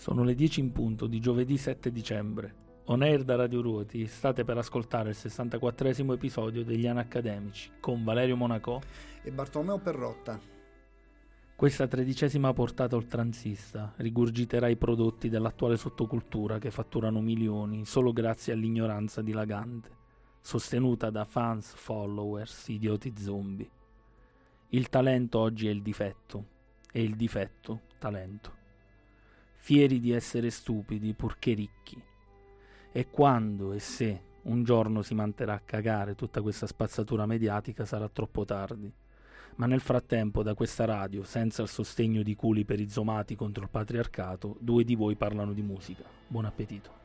Sono le 10 in punto di giovedì 7 dicembre. On air da Radio Ruoti state per ascoltare il 64 episodio degli Anacademici con Valerio Monaco e Bartolomeo Perrotta. Questa tredicesima portata oltranzista rigurgiterà i prodotti dell'attuale sottocultura che fatturano milioni solo grazie all'ignoranza dilagante, sostenuta da fans, followers, idioti zombie. Il talento oggi è il difetto e il difetto talento fieri di essere stupidi purché ricchi. E quando e se un giorno si manterrà a cagare tutta questa spazzatura mediatica sarà troppo tardi. Ma nel frattempo da questa radio, senza il sostegno di culi per i zomati contro il patriarcato, due di voi parlano di musica. Buon appetito.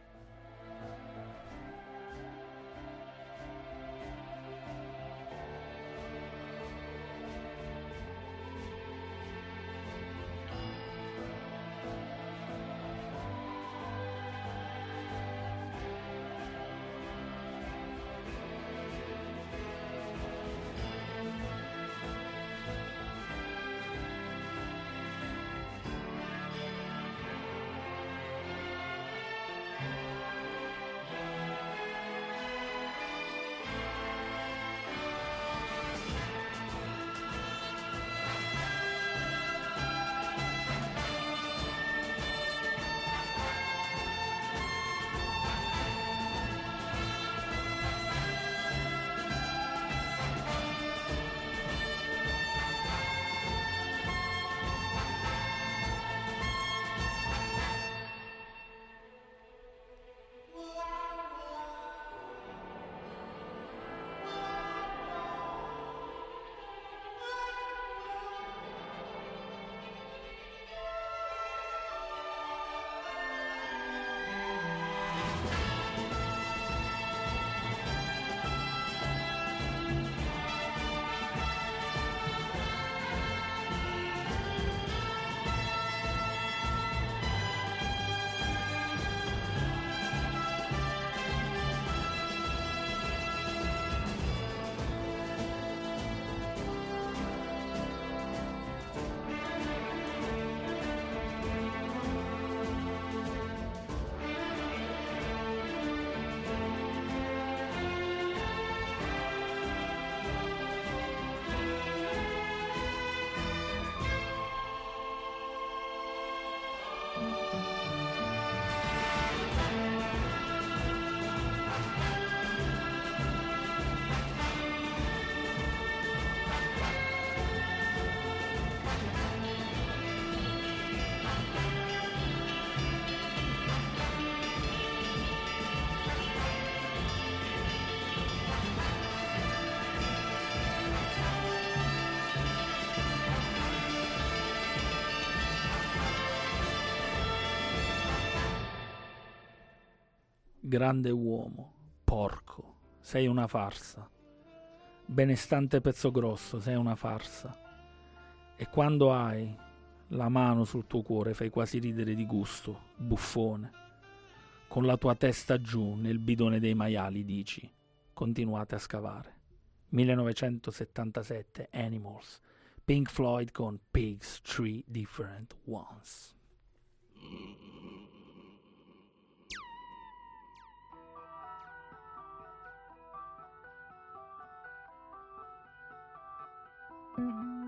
Grande uomo, porco, sei una farsa. Benestante pezzo grosso, sei una farsa. E quando hai la mano sul tuo cuore fai quasi ridere di gusto, buffone. Con la tua testa giù nel bidone dei maiali dici, continuate a scavare. 1977 Animals, Pink Floyd con Pigs Three Different Ones. Mm-hmm.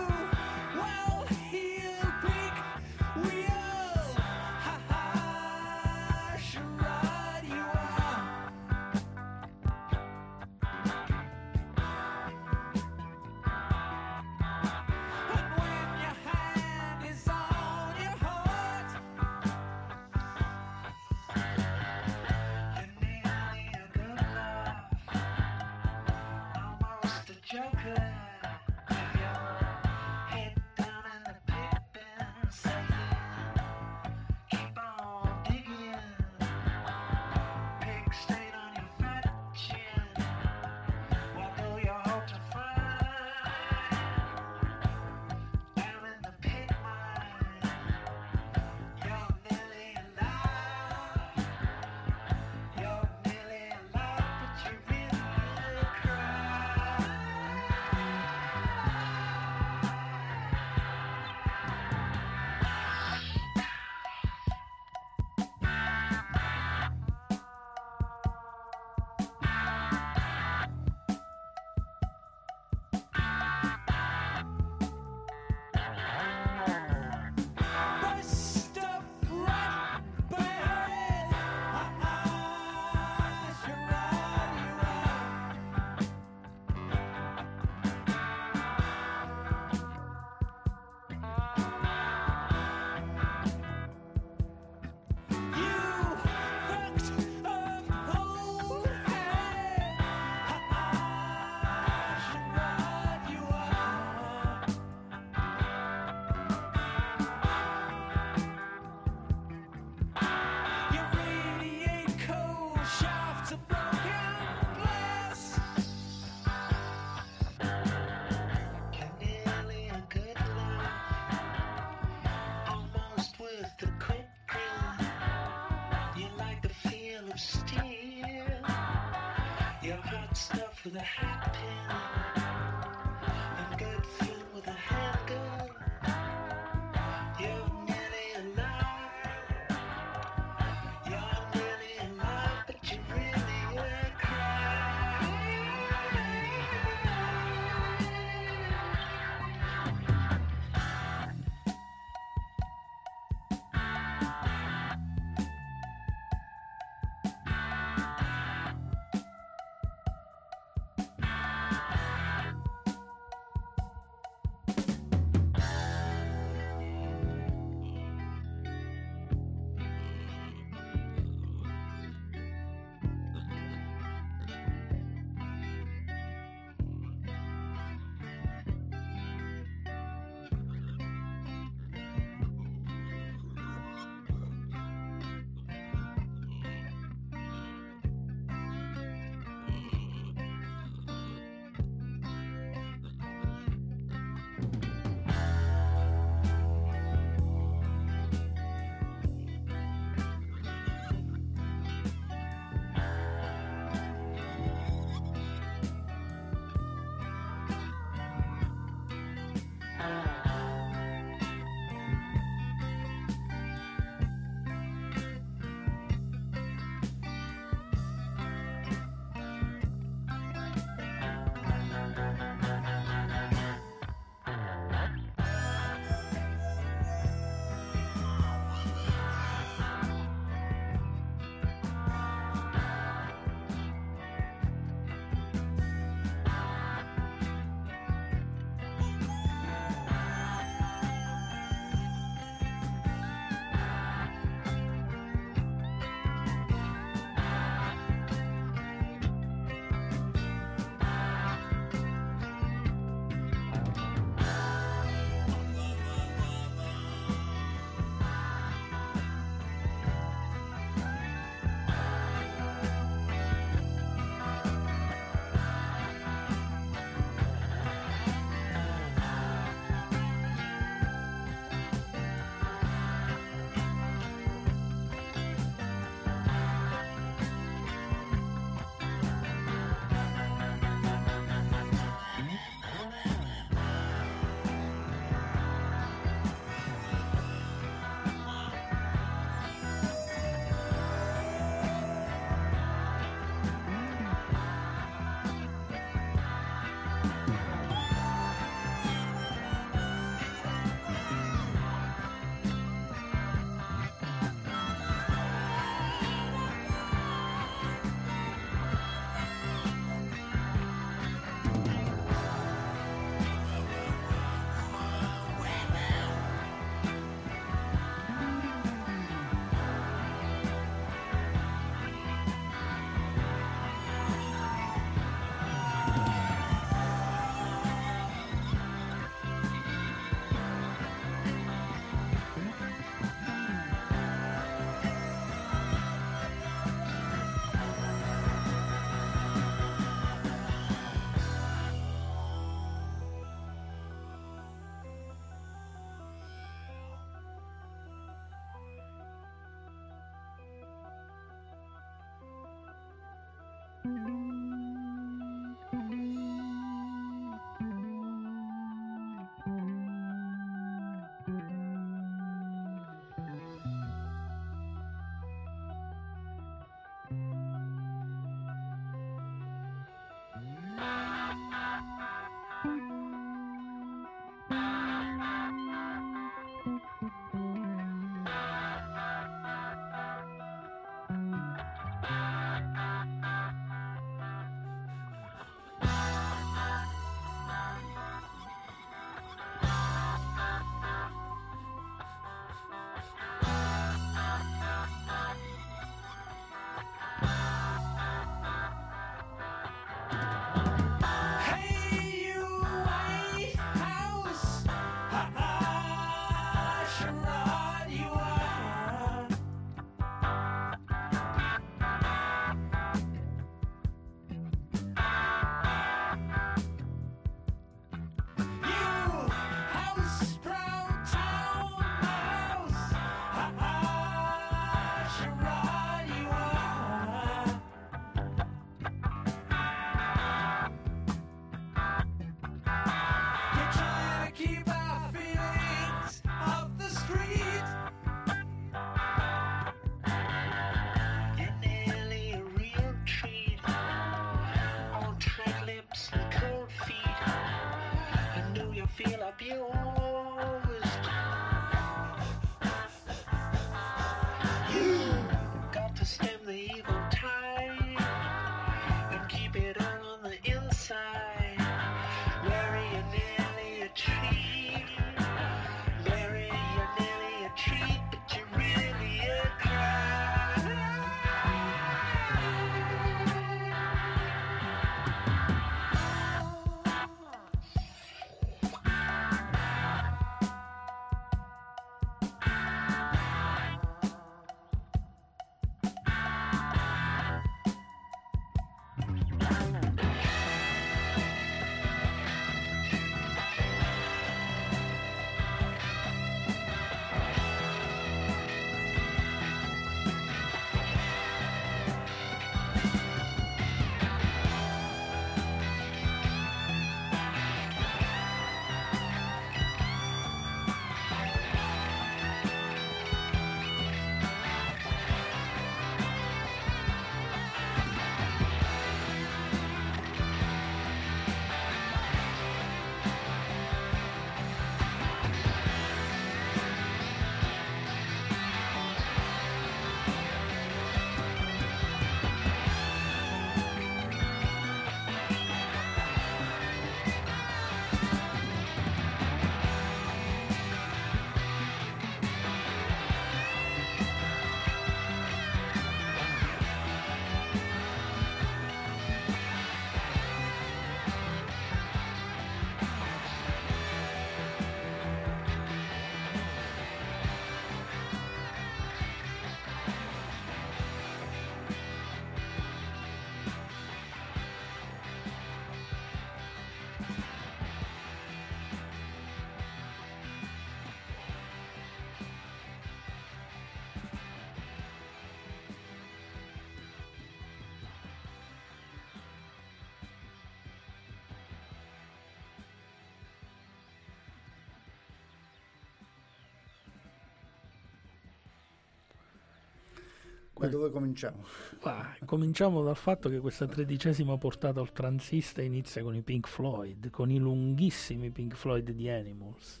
Da dove cominciamo? Ah, cominciamo dal fatto che questa tredicesima portata oltranzista inizia con i Pink Floyd, con i lunghissimi Pink Floyd di Animals.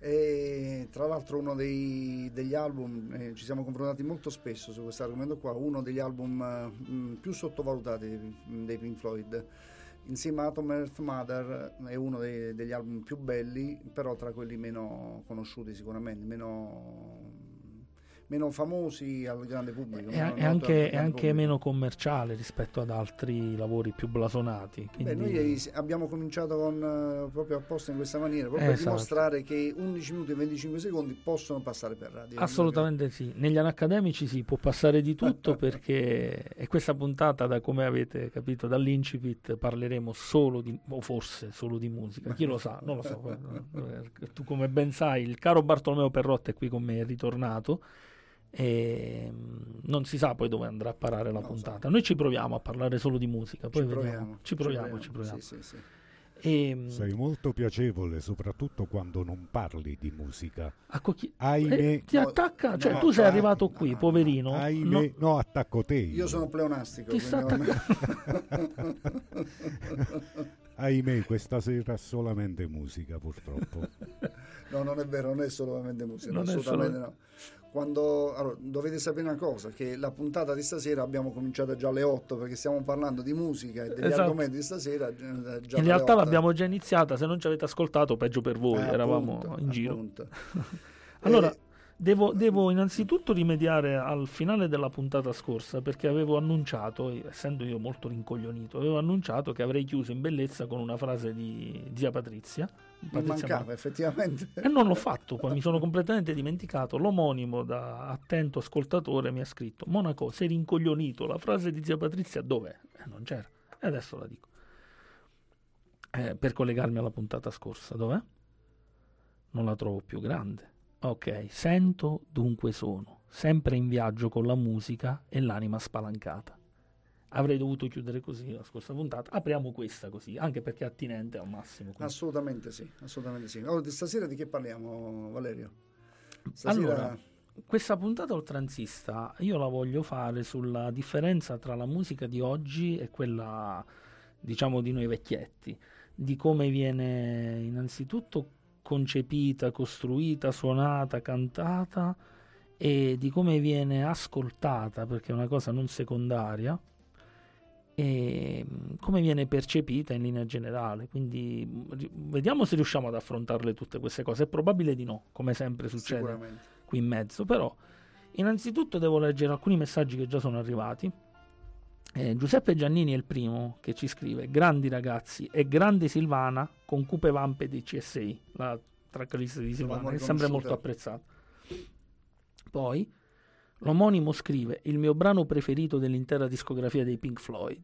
E tra l'altro uno dei, degli album, eh, ci siamo confrontati molto spesso su questo argomento qua, uno degli album mh, mm, più sottovalutati dei, dei Pink Floyd insieme a Atom Earth Mother è uno dei, degli album più belli, però tra quelli meno conosciuti sicuramente, meno meno famosi al grande pubblico. E, e anche, è anche meno commerciale rispetto ad altri lavori più blasonati. Quindi... Beh, noi abbiamo cominciato con, uh, proprio apposta in questa maniera, proprio esatto. per dimostrare che 11 minuti e 25 secondi possono passare per radio. Assolutamente sì. Negli anni accademici si può passare di tutto perché e questa puntata, da come avete capito dall'incipit, parleremo solo di, o forse solo di musica. Chi lo sa? Non lo so. tu come ben sai, il caro Bartolomeo Perrotta è qui con me, è ritornato e mm, non si sa poi dove andrà a parare la no, puntata. So. Noi ci proviamo a parlare solo di musica, poi ci vediamo. Proviamo, ci proviamo, ci proviamo. Ci proviamo. Sì, sì, sì. E, mm, Sei molto piacevole, soprattutto quando non parli di musica. Chi... Ahimè, eh, ti attacca, cioè no, tu sei no, arrivato qui, no, poverino. Ahimè, no. no, attacco te. Io, io sono pleonastico. Ti sta. Ahimè, questa sera solamente musica, purtroppo. no, non è vero, non è solamente musica, non assolutamente solo... no quando allora, dovete sapere una cosa che la puntata di stasera abbiamo cominciato già alle 8 perché stiamo parlando di musica e degli esatto. argomenti di stasera eh, in realtà 8. l'abbiamo già iniziata se non ci avete ascoltato peggio per voi eh, eravamo appunto, in giro allora e... Devo, devo, innanzitutto rimediare al finale della puntata scorsa perché avevo annunciato, essendo io molto rincoglionito, avevo annunciato che avrei chiuso in bellezza con una frase di zia Patrizia. Mancava effettivamente. E non l'ho fatto, poi mi sono completamente dimenticato. L'omonimo da attento ascoltatore mi ha scritto: Monaco, sei rincoglionito, la frase di zia Patrizia dov'è? Eh, non c'era. E adesso la dico. Eh, per collegarmi alla puntata scorsa, dov'è? Non la trovo più grande Ok, sento, dunque sono, sempre in viaggio con la musica e l'anima spalancata. Avrei dovuto chiudere così la scorsa puntata. Apriamo questa così, anche perché è attinente al massimo. Quindi. Assolutamente sì, assolutamente sì. Allora, stasera di che parliamo, Valerio? Stasera... Allora, questa puntata oltranzista io la voglio fare sulla differenza tra la musica di oggi e quella, diciamo, di noi vecchietti, di come viene innanzitutto concepita, costruita, suonata, cantata e di come viene ascoltata, perché è una cosa non secondaria, e mm, come viene percepita in linea generale. Quindi vediamo se riusciamo ad affrontarle tutte queste cose. È probabile di no, come sempre succede qui in mezzo, però innanzitutto devo leggere alcuni messaggi che già sono arrivati. Eh, Giuseppe Giannini è il primo che ci scrive: Grandi ragazzi e grande Silvana con Cupe Vampe di CSI, la tracklist di Silvana, che sembra molto apprezzata. Poi l'omonimo scrive: Il mio brano preferito dell'intera discografia dei Pink Floyd.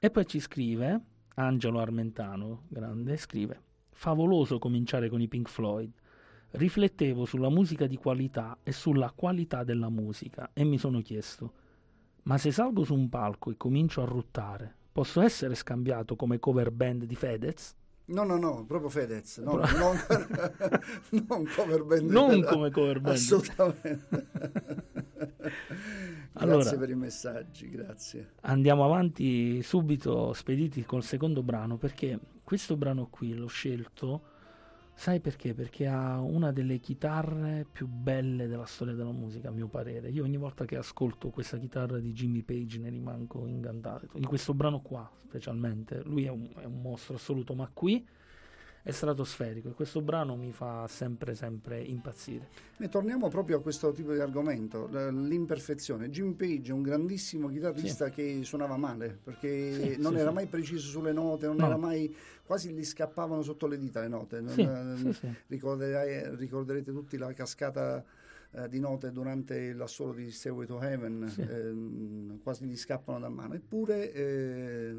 E poi ci scrive Angelo Armentano, grande, scrive: Favoloso cominciare con i Pink Floyd. Riflettevo sulla musica di qualità e sulla qualità della musica e mi sono chiesto ma se salgo su un palco e comincio a ruttare, posso essere scambiato come cover band di Fedez? No, no, no, proprio Fedez, no, Pro... non, non, cover band. Non come cover band. Assolutamente. allora, grazie per i messaggi, grazie. Andiamo avanti subito, spediti col secondo brano, perché questo brano qui l'ho scelto Sai perché? Perché ha una delle chitarre più belle della storia della musica, a mio parere. Io ogni volta che ascolto questa chitarra di Jimmy Page ne rimango incantato. In questo brano qua, specialmente. Lui è un, è un mostro assoluto, ma qui è stratosferico e questo brano mi fa sempre sempre impazzire. E torniamo proprio a questo tipo di argomento, l'imperfezione. Jimmy Page è un grandissimo chitarrista sì. che suonava male perché sì, non sì, era mai preciso sulle note, non no. era mai quasi gli scappavano sotto le dita le note. Ricorderete tutti la cascata eh, di note durante l'assolo di Stairway to Heaven sì. eh, quasi gli scappano da mano eppure eh,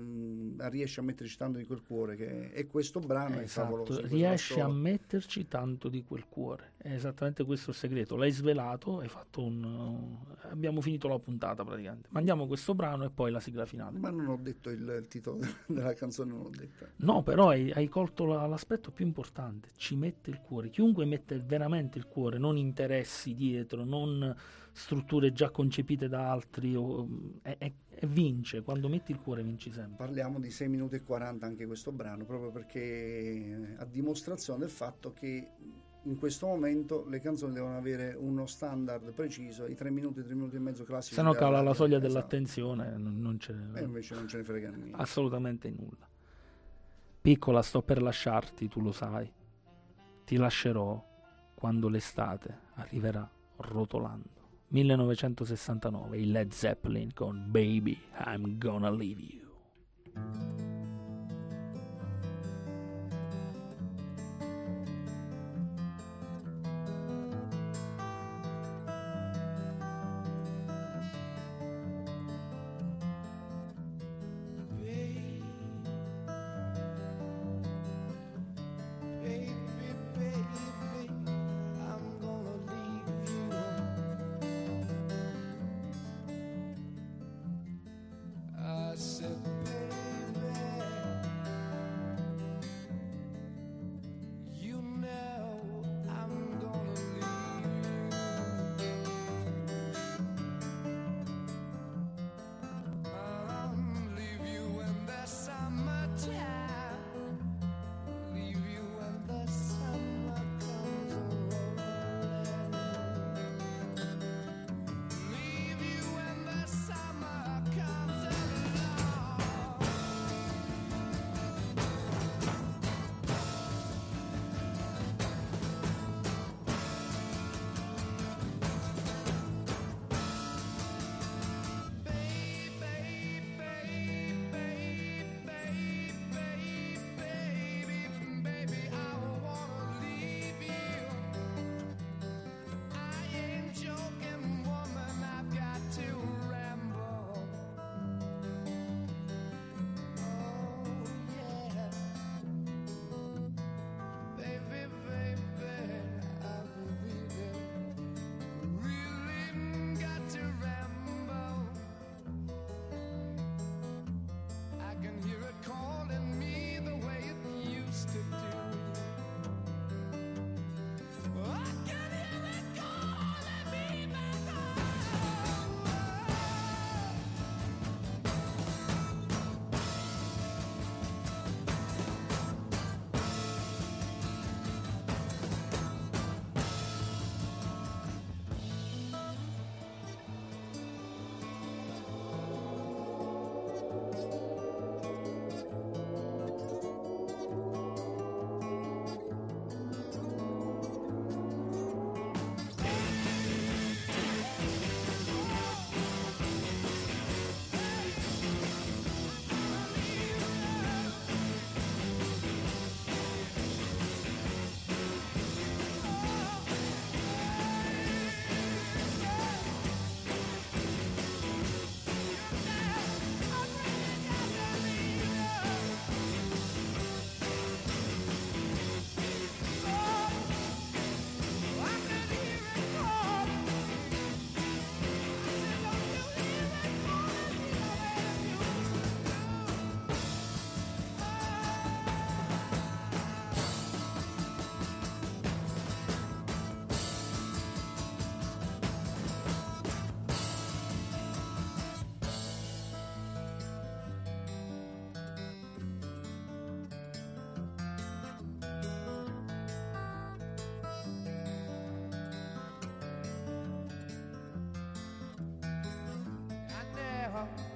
riesce a metterci tanto di quel cuore che è questo brano esatto, è favoloso riesce a metterci tanto di quel cuore. È esattamente questo il segreto. L'hai svelato hai fatto un abbiamo finito la puntata praticamente. Mandiamo questo brano e poi la sigla finale. Ma non ho detto il, il titolo della canzone non l'ho detta. No però hai, hai colto la, l'aspetto più importante. Ci mette il cuore. Chiunque mette veramente il cuore non interessi dietro, non strutture già concepite da altri, o, e, e, e, vince, quando metti il cuore vinci sempre. Parliamo di 6 minuti e 40 anche questo brano, proprio perché a dimostrazione del fatto che in questo momento le canzoni devono avere uno standard preciso, i 3 minuti, 3 minuti e mezzo classici. Se no cala la soglia esatto. dell'attenzione, non, non c'è... E invece non ce ne frega niente. Assolutamente nulla. Piccola, sto per lasciarti, tu lo sai. Ti lascerò quando l'estate arriverà rotolando. 1969, il Led Zeppelin con Baby, I'm Gonna Leave You. heart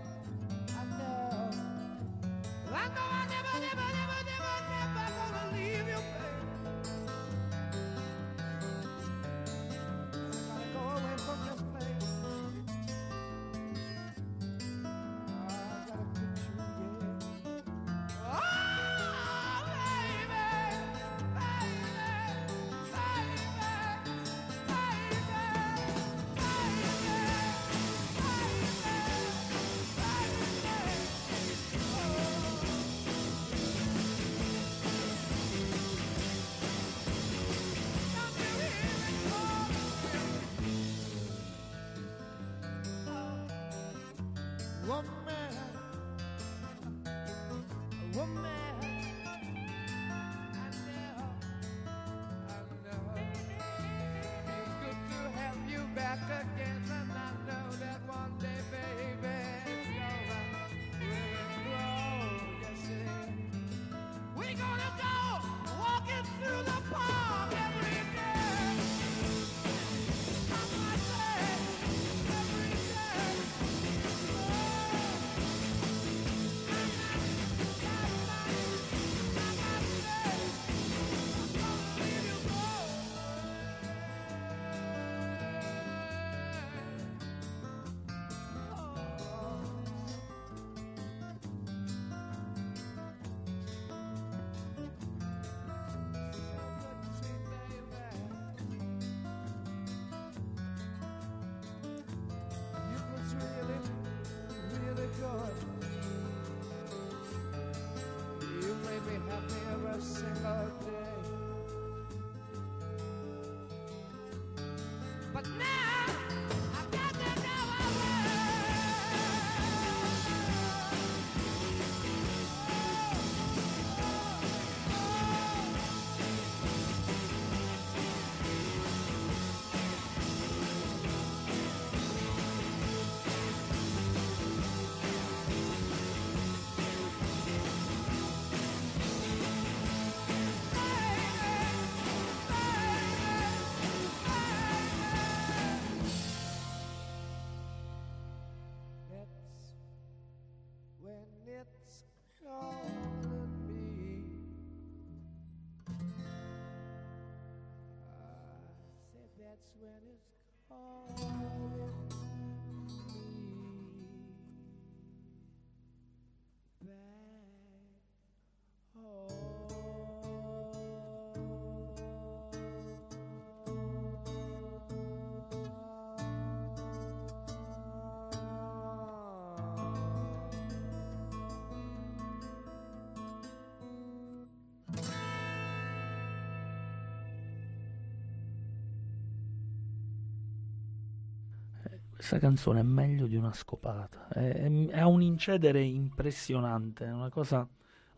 Questa canzone è meglio di una scopata, è- ha un incedere impressionante, è una cosa...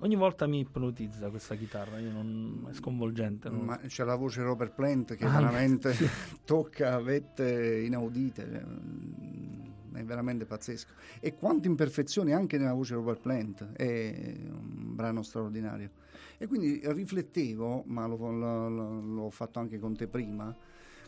Ogni volta mi ipnotizza questa chitarra, io non- è sconvolgente. non- Ma c'è la voce Robert Plant che Ah, veramente tocca vette inaudite, è veramente pazzesco. E quante imperfezioni anche nella voce Robert Plant, è un brano straordinario. E quindi riflettevo, ma l'ho- l'ho fatto anche con te prima,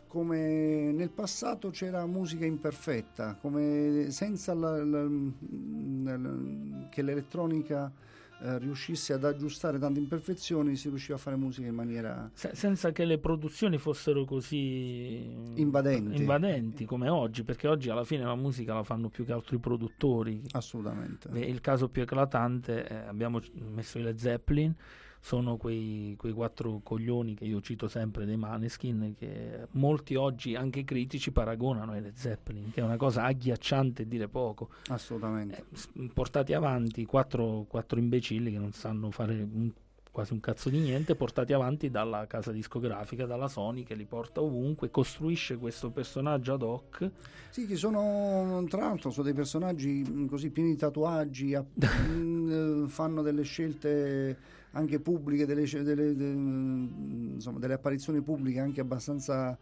come nel passato c'era musica imperfetta, come senza la- la- la- che l'elettronica eh, riuscisse ad aggiustare tante imperfezioni si riusciva a fare musica in maniera Se- senza che le produzioni fossero così Invadenti. invadenti come oggi, perché oggi alla fine la musica la fanno più che altro i produttori. assolutamente il caso più eclatante, eh, abbiamo messo i Led Zeppelin, sono quei, quei quattro coglioni che io cito sempre dei Maneskin, che molti oggi, anche critici, paragonano ai Led Zeppelin, che è una cosa agghiacciante dire poco. assolutamente Eh, portati avanti, quattro, quattro imbecilli che non sanno fare un- quasi un cazzo di niente, portati avanti dalla casa discografica, dalla Sony che li porta ovunque, costruisce questo personaggio ad hoc. sì che sono tra l'altro sono dei personaggi mh, così pieni di tatuaggi a- mh, eh, fanno delle scelte anche pubbliche delle, delle- de- mh, insomma, delle apparizioni pubbliche anche abbastanza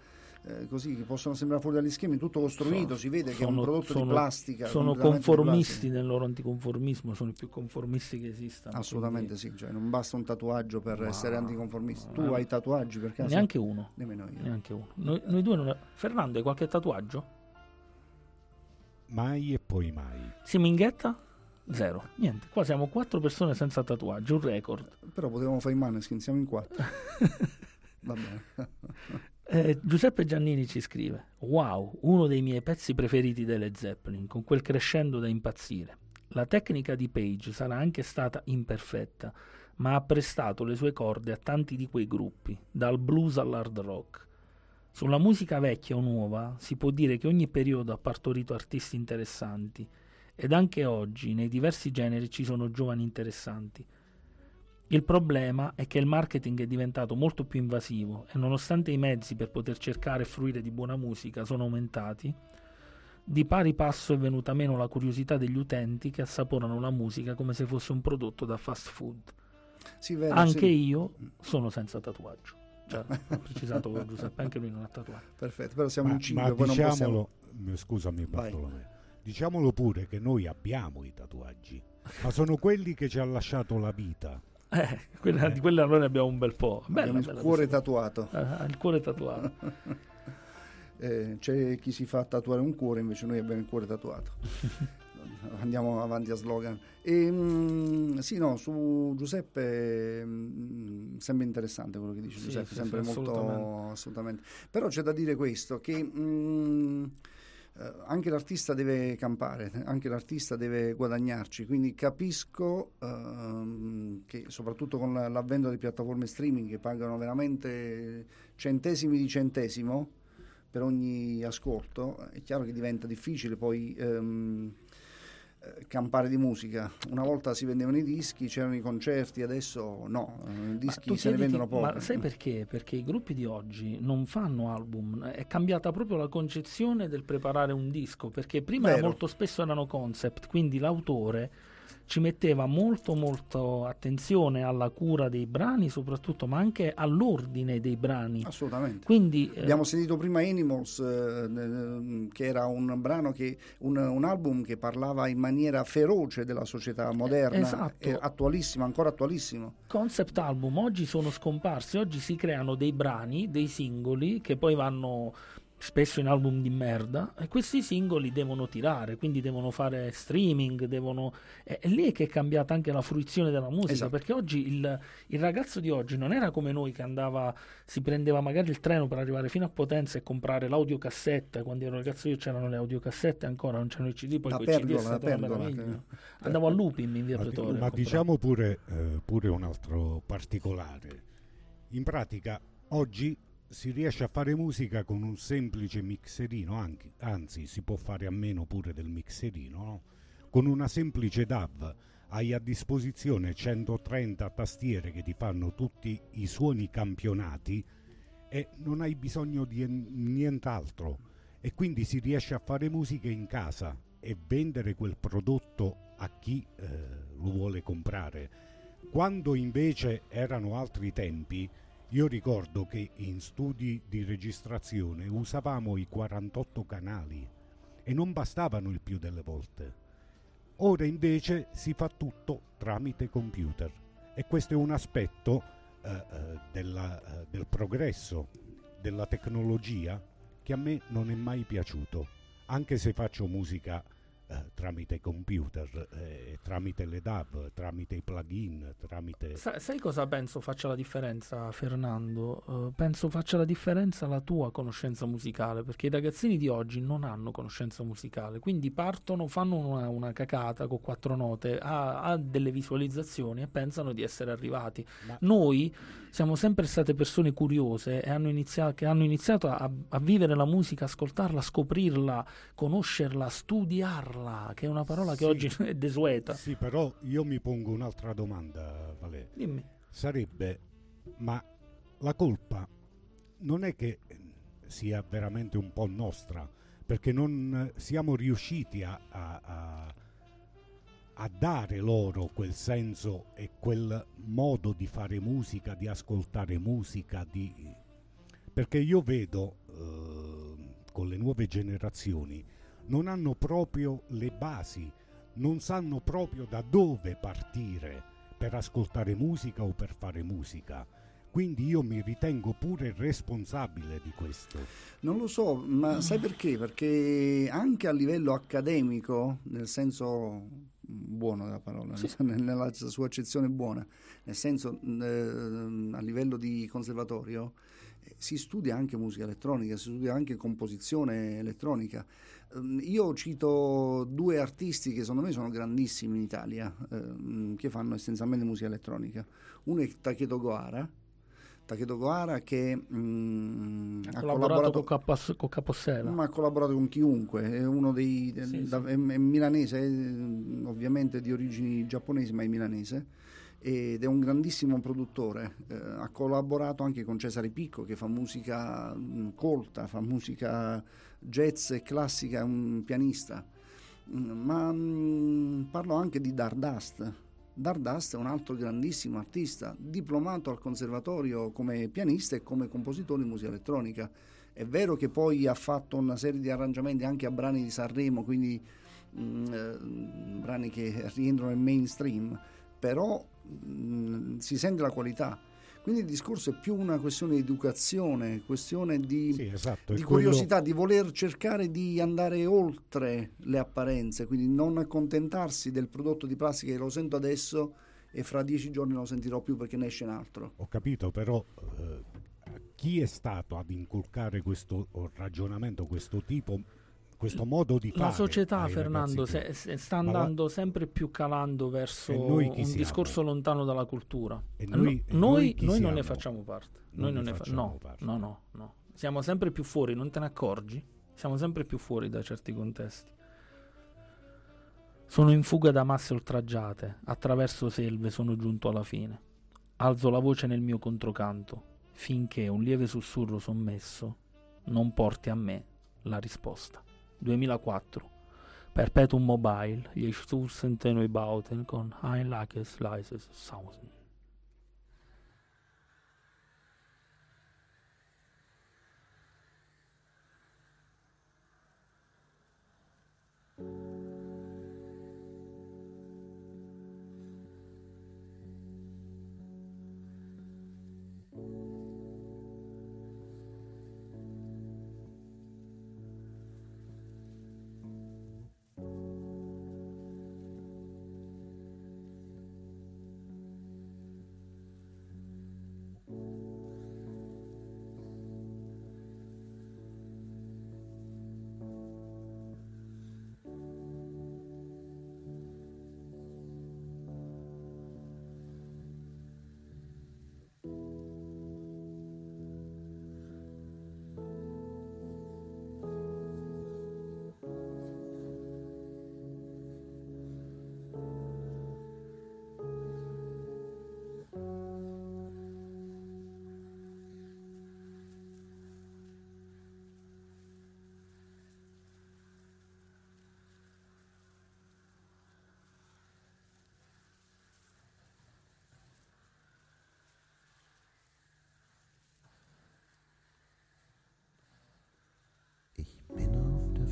eh, così che possono sembrare fuori dagli schemi tutto costruito Sono- si vede che è un sono- prodotto sono- di plastica Sono conformisti plastica. nel loro anticonformismo, sono i più conformisti che esistano. assolutamente sì cioè non basta un tatuaggio per Ma- essere anticonformisti tu ma- hai tatuaggi per caso? Neanche uno. nemmeno io Neanche uno. Noi, noi due non... Fernando, hai qualche tatuaggio? Mai e poi mai. Siminghetta? Zero. Niente. Qua siamo quattro persone senza tatuaggio, un record. però potevamo fare i maneskin siamo in quattro va bene Eh, Giuseppe Giannini ci scrive: Wow, uno dei miei pezzi preferiti delle Zeppelin, con quel crescendo da impazzire. La tecnica di Page sarà anche stata imperfetta, ma ha prestato le sue corde a tanti di quei gruppi, dal blues all'hard rock. Sulla musica vecchia o nuova si può dire che ogni periodo ha partorito artisti interessanti, ed anche oggi nei diversi generi ci sono giovani interessanti. Il problema è che il marketing è diventato molto più invasivo e nonostante i mezzi per poter cercare e fruire di buona musica sono aumentati, di pari passo è venuta meno la curiosità degli utenti che assaporano la musica come se fosse un prodotto da fast food. Sì, vero, Anche sì. io sono senza tatuaggio. Cioè, ha precisato Giuseppe, anche lui non ha tatuaggio. Perfetto, però siamo Ma, in cinque, ma possiamo... diciamolo, m- scusami. Bartolomeo, diciamolo pure che noi abbiamo i tatuaggi, ma sono quelli che ci ha lasciato la vita. Eh, quella- di quella allora ne abbiamo un bel po'. Bella, il bella cuore tatuato. Ah, il cuore tatuato. Eh, c'è chi si fa tatuare un cuore, invece noi abbiamo il cuore tatuato. Andiamo avanti a slogan. E, mm, sì, no, su Giuseppe mm, sembra interessante quello che dice Sì, Giuseppe, sì, sempre sì, molto assolutamente. assolutamente. Però c'è da dire questo, che mm, eh, anche l'artista deve campare, anche l'artista deve guadagnarci, quindi capisco ehm, che soprattutto con la- l'avvento di piattaforme streaming che pagano veramente centesimi di centesimo per ogni ascolto, è chiaro che diventa difficile. Poi ehm, eh, campare di musica. Una volta si vendevano i dischi, c'erano i concerti, adesso no, eh, i dischi se ne vendono pochi. Ma sai perché? Perché i gruppi di oggi non fanno album, è cambiata proprio la concezione del preparare un disco, perché prima molto spesso erano concept, quindi l'autore ci metteva molto molto attenzione alla cura dei brani soprattutto, ma anche all'ordine dei brani. Assolutamente. Quindi eh, Abbiamo sentito prima Animals, eh, eh, che era un brano che, un, un album che parlava in maniera feroce della società moderna, esatto. eh, attualissimo, ancora attualissimo. concept album oggi sono scomparsi, oggi si creano dei brani, dei singoli che poi vanno spesso in album di merda e questi singoli devono tirare, quindi devono fare streaming, devono... è è lì che è cambiata anche la fruizione della musica, Esatto. perché oggi il, il ragazzo di oggi non era come noi che andava, si prendeva magari il treno per arrivare fino a Potenza e comprare l'audiocassetta, quando ero ragazzo io c'erano le audiocassette ancora, non c'erano i CD, poi quei CD è stata una meraviglia. che- Andavo a Lupin in via Ma, Pretoria. ma comprare. diciamo pure, eh, pure un altro particolare. In pratica, oggi si riesce a fare musica con un semplice mixerino, anche- anzi si può fare a meno pure del mixerino, no? con una semplice DAV hai a disposizione 130 tastiere che ti fanno tutti i suoni campionati e non hai bisogno di en- nient'altro e quindi si riesce a fare musica in casa e vendere quel prodotto a chi eh, lo vuole comprare. Quando invece erano altri tempi, io ricordo che in studi di registrazione usavamo i 48 canali e non bastavano il più delle volte. Ora invece si fa tutto tramite computer e questo è un aspetto eh, eh, della, eh, del progresso, della tecnologia che a me non è mai piaciuto, anche se faccio musica eh, tramite computer, eh, tramite le DAV, tramite i plugin, tramite... Sa- sai cosa penso faccia la differenza, Fernando? Eh, penso faccia la differenza la tua conoscenza musicale, perché i ragazzini di oggi non hanno conoscenza musicale, quindi partono, fanno una, una cacata con quattro note, ha, ha delle visualizzazioni e pensano di essere arrivati. Ma- Noi siamo sempre state persone curiose e hanno inizia- che hanno iniziato a, a vivere la musica, ascoltarla, scoprirla, conoscerla, studiarla, che è una parola che Sì. oggi è desueta. Sì, però io mi pongo un'altra domanda, Valerio. Dimmi. sarebbe ma la colpa non è che sia veramente un po' nostra perché non siamo riusciti a, a- a- a dare loro quel senso e quel modo di fare musica, di ascoltare musica, di... perché io vedo eh, con le nuove generazioni non hanno proprio le basi, non sanno proprio da dove partire per ascoltare musica o per fare musica. Quindi io mi ritengo pure responsabile di questo. Non lo so, ma sai perché? Perché anche a livello accademico, nel senso buono della parola, Sì. nel- nella sua accezione buona, nel senso eh, a livello di conservatorio, eh, si studia anche musica elettronica, si studia anche composizione elettronica. Ehm, Io cito due artisti che secondo me sono grandissimi in Italia, ehm, che fanno essenzialmente musica elettronica. Uno è Takedo Gohara, Takedo Gohara che mm, Ha collaborato con, Capos- con Capossela. ma ha collaborato con chiunque, è uno dei Sì, da- sì. È, è milanese, è, mm, ovviamente di origini giapponesi, ma è milanese ed è un grandissimo produttore. Eh, ha collaborato anche con Cesare Picco che fa musica mm, colta, fa musica jazz e classica, un pianista. Mm, Ma mm, parlo anche di Dardust. Dardust è un altro grandissimo artista, diplomato al conservatorio come pianista e come compositore di musica elettronica. È vero che poi ha fatto una serie di arrangiamenti anche a brani di Sanremo, quindi mm, eh, brani che rientrano nel mainstream, però mm, si sente la qualità. Quindi il discorso è più una questione di educazione, questione di, Sì, esatto. di quello- curiosità, di voler cercare di andare oltre le apparenze, quindi non accontentarsi del prodotto di plastica che lo sento adesso e fra dieci giorni non lo sentirò più perché ne esce un altro. Ho capito, però eh, chi è stato ad inculcare questo ragionamento, questo tipo, questo modo di fare? La società, Fernando, se- se sta Ma la- andando sempre più calando verso un siamo? discorso lontano dalla cultura. E No- noi- e noi, noi non ne facciamo parte. Non Noi non ne fa- no, parte. no, no, no. Siamo sempre più fuori, non te ne accorgi? Siamo sempre più fuori da certi contesti. Sono in fuga da masse oltraggiate, attraverso selve sono giunto alla fine. Alzo la voce nel mio controcanto, finché un lieve sussurro sommesso non porti a me la risposta. 2004. Perpetuum Mobile, gli Sturzenten Bauten con Ein Lackes Leises Sausen.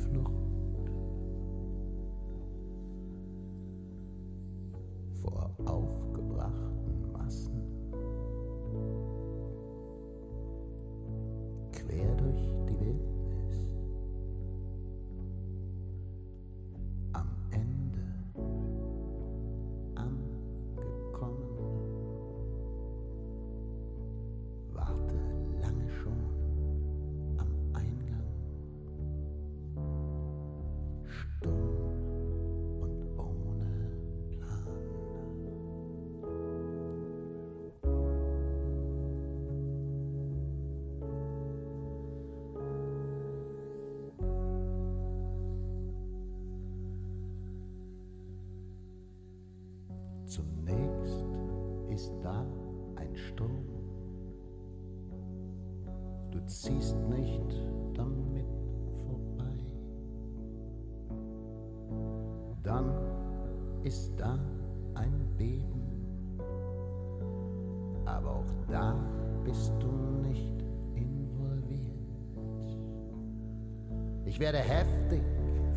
Flucht Vor aufgebrachten Massen. Zunächst ist da ein Strom. Du ziehst nicht damit vorbei. Dann ist da ein Beben, aber auch da bist du nicht involviert. Ich werde heftig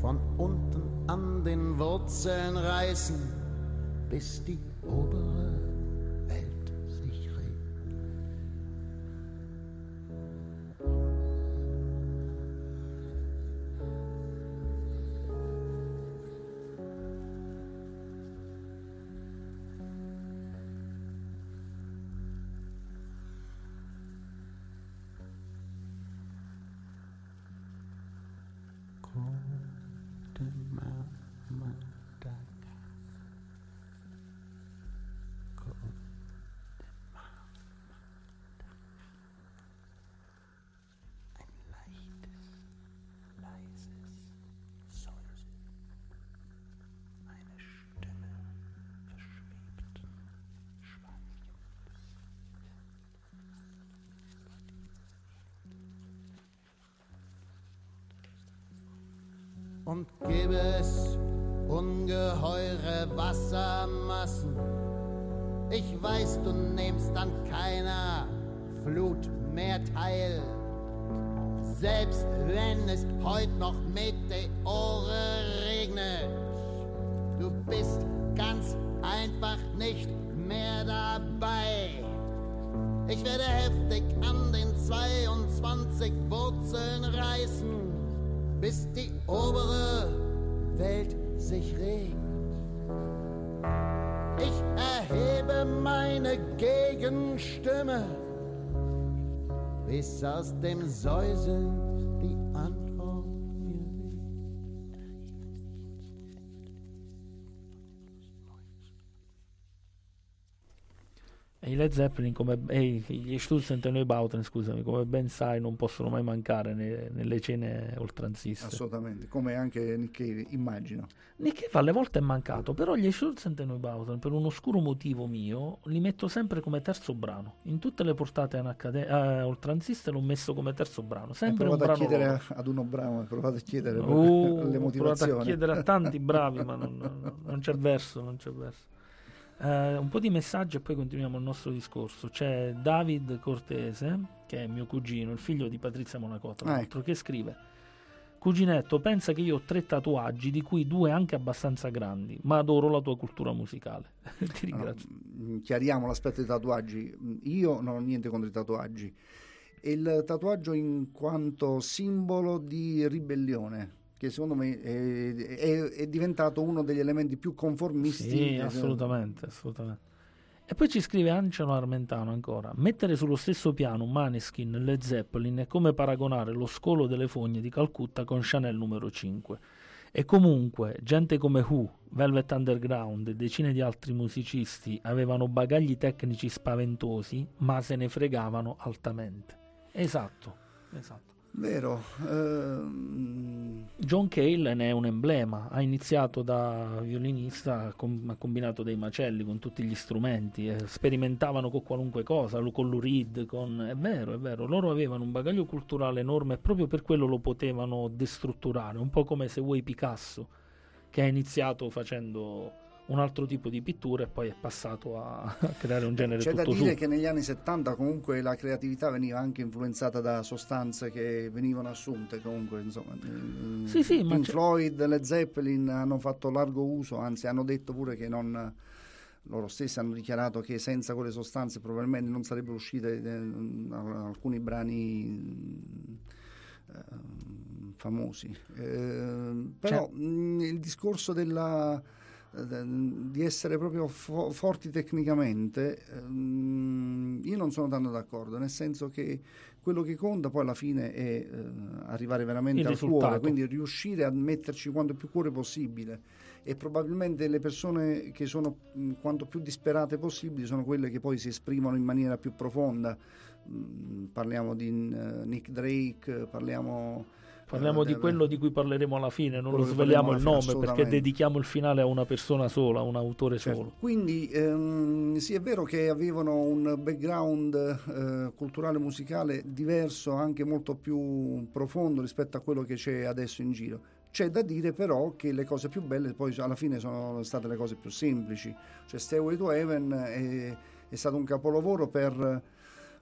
von unten an den Wurzeln reißen, bis die obere und gib es ungeheure Wassermassen. Ich weiß, du nimmst an keiner Flut mehr teil. Selbst wenn es heute noch Meteore regnet, du bist ganz einfach nicht mehr dabei. Ich werde heftig an den 22 Wurzeln reißen bis die obere Welt sich regt. Ich erhebe meine Gegenstimme, bis aus dem Säuseln i Led Zeppelin, come, e gli Sturzen e Neubauten, scusami, come ben sai, non possono mai mancare ne- nelle cene oltranziste. Assolutamente, come anche Nick Cave, immagino. Nick Cave alle volte è mancato, però gli Sturzen e Neubauten, per un oscuro motivo mio, li metto sempre come terzo brano. In tutte le portate anacade- eh, oltranziste l'ho messo come terzo brano, Hai sempre un provato a brano chiedere loro. ad uno bravo, hai provato a chiedere Uh, le ho provato a motivazioni. chiedere a tanti bravi, ma non, non- non c'è verso, non c'è verso. Eh, un po' di messaggi e poi continuiamo il nostro discorso. C'è David Cortese, che è mio cugino, il figlio di Patrizia Monaco, tra Ah, l'altro, che scrive: Cuginetto, pensa che io ho tre tatuaggi, di cui due anche abbastanza grandi, ma adoro la tua cultura musicale. Ti No, no, ringrazio. mm, chiariamo l'aspetto dei tatuaggi. Mm, Io non ho niente contro i tatuaggi. Il tatuaggio in quanto simbolo di ribellione, che secondo me è, è- è diventato uno degli elementi più conformisti. Sì, assolutamente, assolutamente. E poi ci scrive Angelo Armentano ancora: Mettere sullo stesso piano Maneskin e Led Zeppelin è come paragonare lo scolo delle fogne di Calcutta con Chanel numero 5. E comunque, gente come Who, Velvet Underground e decine di altri musicisti avevano bagagli tecnici spaventosi, ma se ne fregavano altamente. Esatto, esatto. Vero. ehm, John Cale ne è un emblema, ha iniziato da violinista, com- ha combinato dei macelli con tutti gli strumenti, eh, sperimentavano con qualunque cosa, con l'urid, con... è vero, è vero, loro avevano un bagaglio culturale enorme e proprio per quello lo potevano destrutturare, un po' come se vuoi Picasso, che ha iniziato facendo un altro tipo di pittura e poi è passato a, creare un genere C'è da tutto dire suo. che negli anni 70 comunque la creatività veniva anche influenzata da sostanze che venivano assunte comunque insomma mm, Sì, sì, ma Pink c'è- Floyd, Led Zeppelin hanno fatto largo uso anzi hanno detto pure che non loro stessi hanno dichiarato che senza quelle sostanze probabilmente non sarebbero uscite eh, alcuni brani mm, eh, famosi Eh, però Cioè- mh, il discorso della di essere proprio fo- forti tecnicamente, ehm, io non sono tanto d'accordo, nel senso che quello che conta poi alla fine è eh, arrivare veramente Il al risultato. cuore, quindi riuscire a metterci quanto più cuore possibile e probabilmente le persone che sono mh, quanto più disperate possibili sono quelle che poi si esprimono in maniera più profonda. Parliamo di eh, Nick Drake, parliamo Parliamo di quello di cui parleremo alla fine, non lo sveliamo il alla fine, nome perché dedichiamo il finale a una persona sola, a un autore Certo. solo. Quindi ehm, sì, è vero che avevano un background eh, culturale musicale diverso, anche molto più profondo rispetto a quello che c'è adesso in giro. C'è da dire però che le cose più belle poi alla fine sono state le cose più semplici. Cioè Stairway to Heaven è, è stato un capolavoro per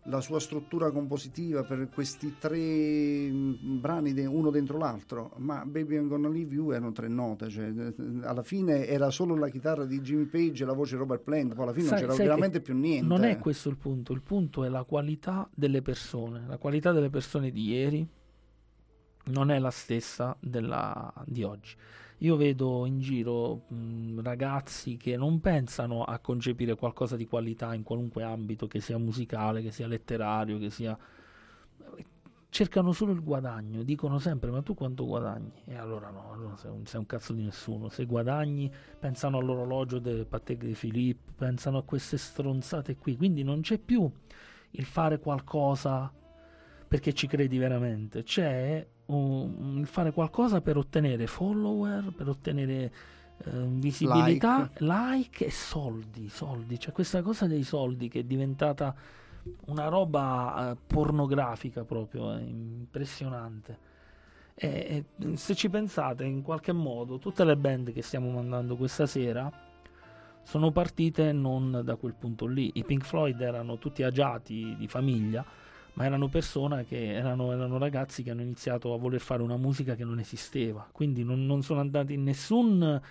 la sua struttura compositiva, per questi tre mm, brani uno dentro l'altro, ma Baby I'm Gonna Leave You erano tre note, cioè, eh, alla fine era solo la chitarra di Jimmy Page e la voce di Robert Plant, poi alla fine Sai- non c'era veramente più niente. Non è questo il punto, il punto è la qualità delle persone. La qualità delle persone di ieri non è la stessa della, di oggi. Io vedo in giro mh, ragazzi che non pensano a concepire qualcosa di qualità in qualunque ambito, che sia musicale, che sia letterario, che sia... Cercano solo il guadagno, dicono sempre ma tu quanto guadagni? E allora no, allora sei un, sei un cazzo di nessuno. Se guadagni pensano all'orologio del Patek de Philippe, pensano a queste stronzate qui, quindi non c'è più il fare qualcosa perché ci credi veramente, c'è il fare qualcosa per ottenere follower, per ottenere eh, visibilità, like. e soldi, soldi, c'è questa cosa dei soldi che è diventata una roba eh, pornografica proprio, è impressionante. E, e se ci pensate, in qualche modo, tutte le band che stiamo mandando questa sera sono partite non da quel punto lì. I Pink Floyd erano tutti agiati di famiglia, ma erano persone che erano, erano ragazzi che hanno iniziato a voler fare una musica che non esisteva. Quindi non, non sono andati in nessun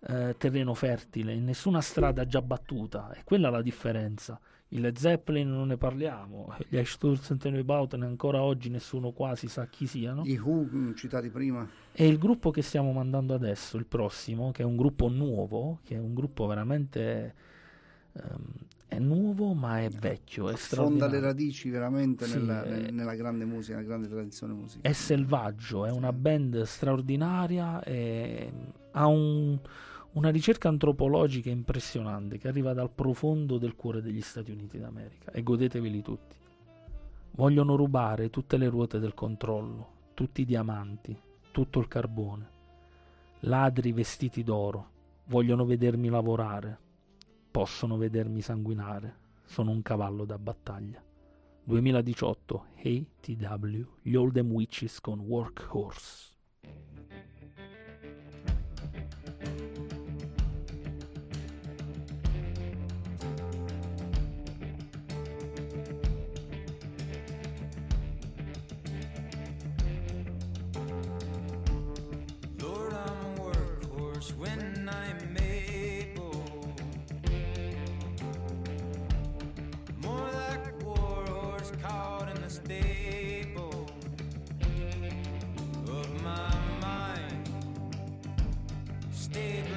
eh, terreno fertile, in nessuna strada già battuta. E quella è la differenza. I Led Zeppelin non ne parliamo, gli Eichsturzen e Neubauten ancora oggi nessuno quasi sa chi siano. I Who mm, citati prima. E il gruppo che stiamo mandando adesso, il prossimo, che è un gruppo nuovo, che è un gruppo veramente ehm, è nuovo ma è vecchio, è Fonda le radici veramente Sì, nella, eh. nella grande musica, nella grande tradizione musicale. È selvaggio, è una band straordinaria, e ha un, Una ricerca antropologica impressionante che arriva dal profondo del cuore degli Stati Uniti d'America e godeteveli tutti. Vogliono rubare tutte le ruote del controllo, tutti i diamanti, tutto il carbone. Ladri vestiti d'oro, vogliono vedermi lavorare, possono vedermi sanguinare, sono un cavallo da battaglia. 2018 ATW, gli Oldham Witches con Workhorse. stay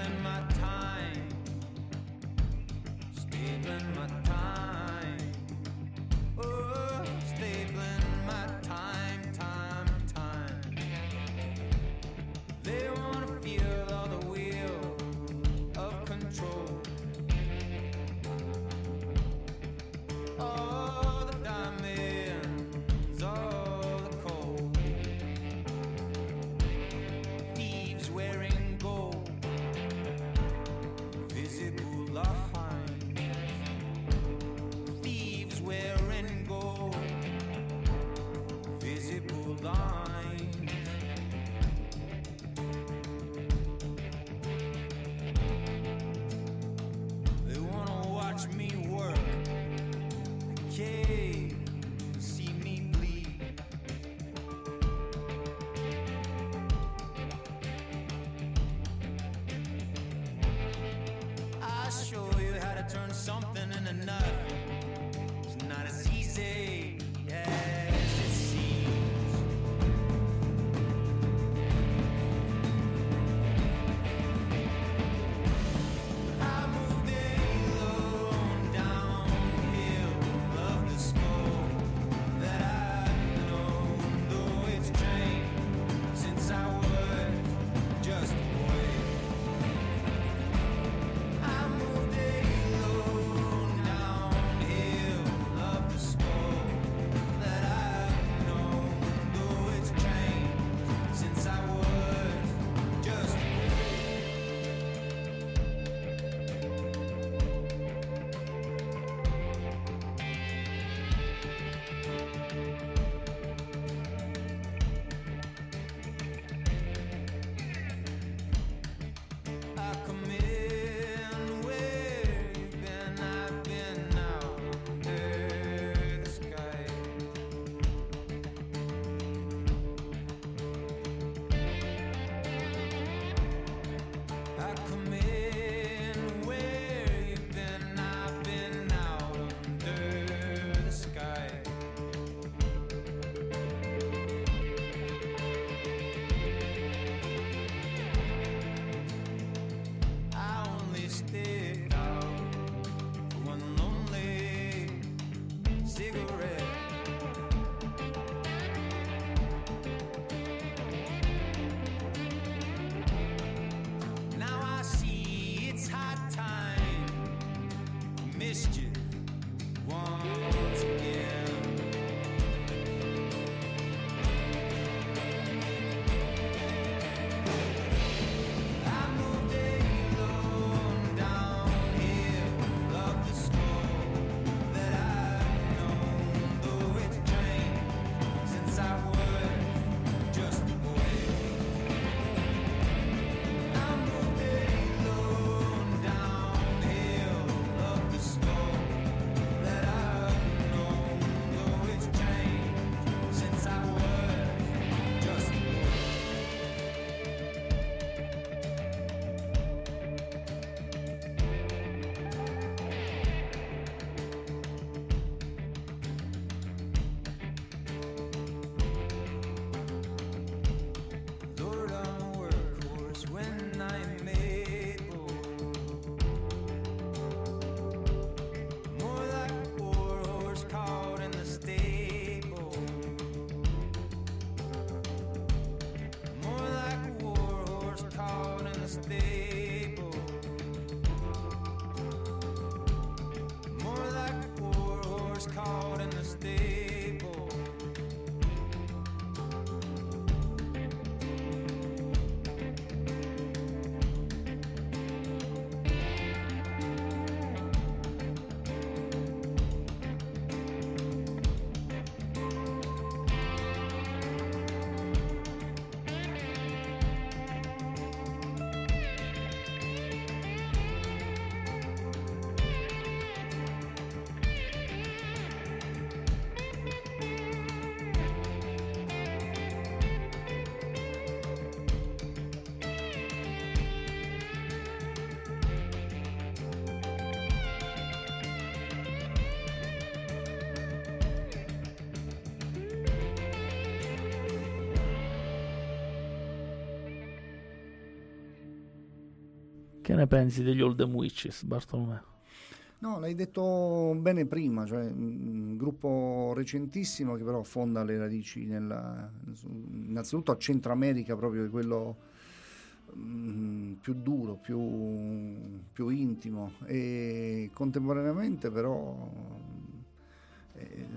Che ne pensi degli Old Them Witches, Bartolomeo? No, l'hai detto bene prima, cioè un gruppo recentissimo che però affonda le radici nella, innanzitutto a Centro America, proprio quello mm, più duro, più, più intimo e contemporaneamente però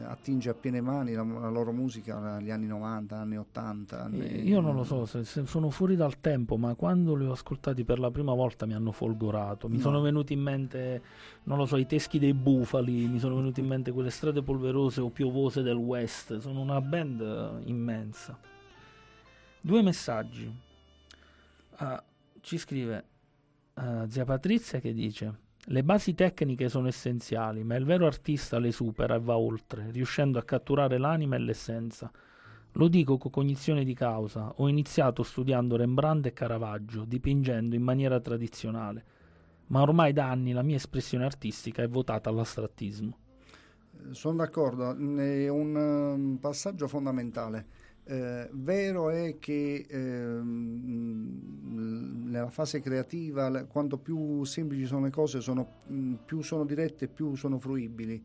attinge a piene mani la, la loro musica agli anni 90, anni 80. Anni, Eh, Io non lo so se, se sono fuori dal tempo, ma quando li ho ascoltati per la prima volta mi hanno folgorato. Mi No. sono venuti in mente, non lo so, i teschi dei bufali, mi sono venuti in mente quelle strade polverose o piovose del West. Sono una band eh, immensa. Due messaggi. Ah, ci scrive eh, zia Patrizia che dice: Le basi tecniche sono essenziali, ma il vero artista le supera e va oltre, riuscendo a catturare l'anima e l'essenza. Lo dico con cognizione di causa. Ho iniziato studiando Rembrandt e Caravaggio, dipingendo in maniera tradizionale, ma ormai da anni la mia espressione artistica è votata all'astrattismo. Sono d'accordo, è un um, passaggio fondamentale. Eh, vero è che ehm, nella fase creativa, quanto più semplici sono le cose, sono, mh, più sono dirette, più sono fruibili.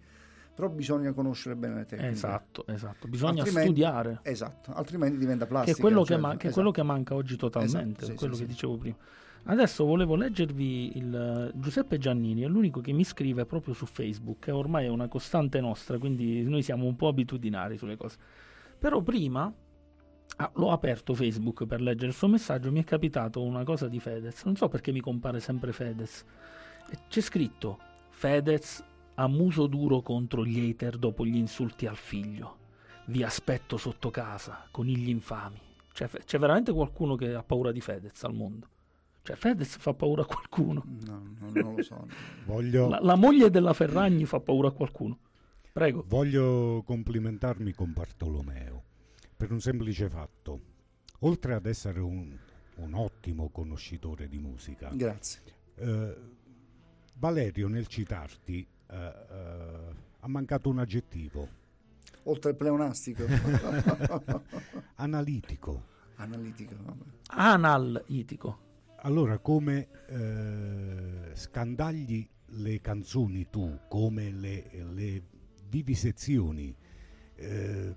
Però bisogna conoscere bene le tecniche. Esatto, esatto. Bisogna studiare. Esatto, altrimenti diventa Che plastica. è quello, che, certo, ma- che esatto. quello che manca oggi totalmente, Esatto, sì, quello sì, che sì. dicevo prima. Adesso volevo leggervi il eh, Giuseppe Giannini, è l'unico che mi scrive proprio su Facebook, che ormai è una costante nostra, quindi noi siamo un po' abitudinari sulle cose. Però prima ah, l'ho aperto Facebook per leggere il suo messaggio, mi è capitato una cosa di Fedez, non so perché mi compare sempre Fedez. C'è scritto Fedez a muso duro contro gli hater dopo gli insulti al figlio. Vi aspetto sotto casa, conigli infami. Cioè, c'è veramente qualcuno che ha paura di Fedez al mondo. Cioè, Fedez fa paura a qualcuno. No, no, non lo so. Voglio, La, la moglie della Ferragni fa paura a qualcuno. Prego. voglio complimentarmi con Bartolomeo per un semplice fatto. Oltre ad essere un, un ottimo conoscitore di musica, Grazie. eh, Valerio nel citarti eh, eh, ha mancato un aggettivo, Oltre al pleonastico. analitico. Analitico. vabbè. Analitico. Allora, come eh, scandagli le canzoni tu, come le, le vivisezioni, eh,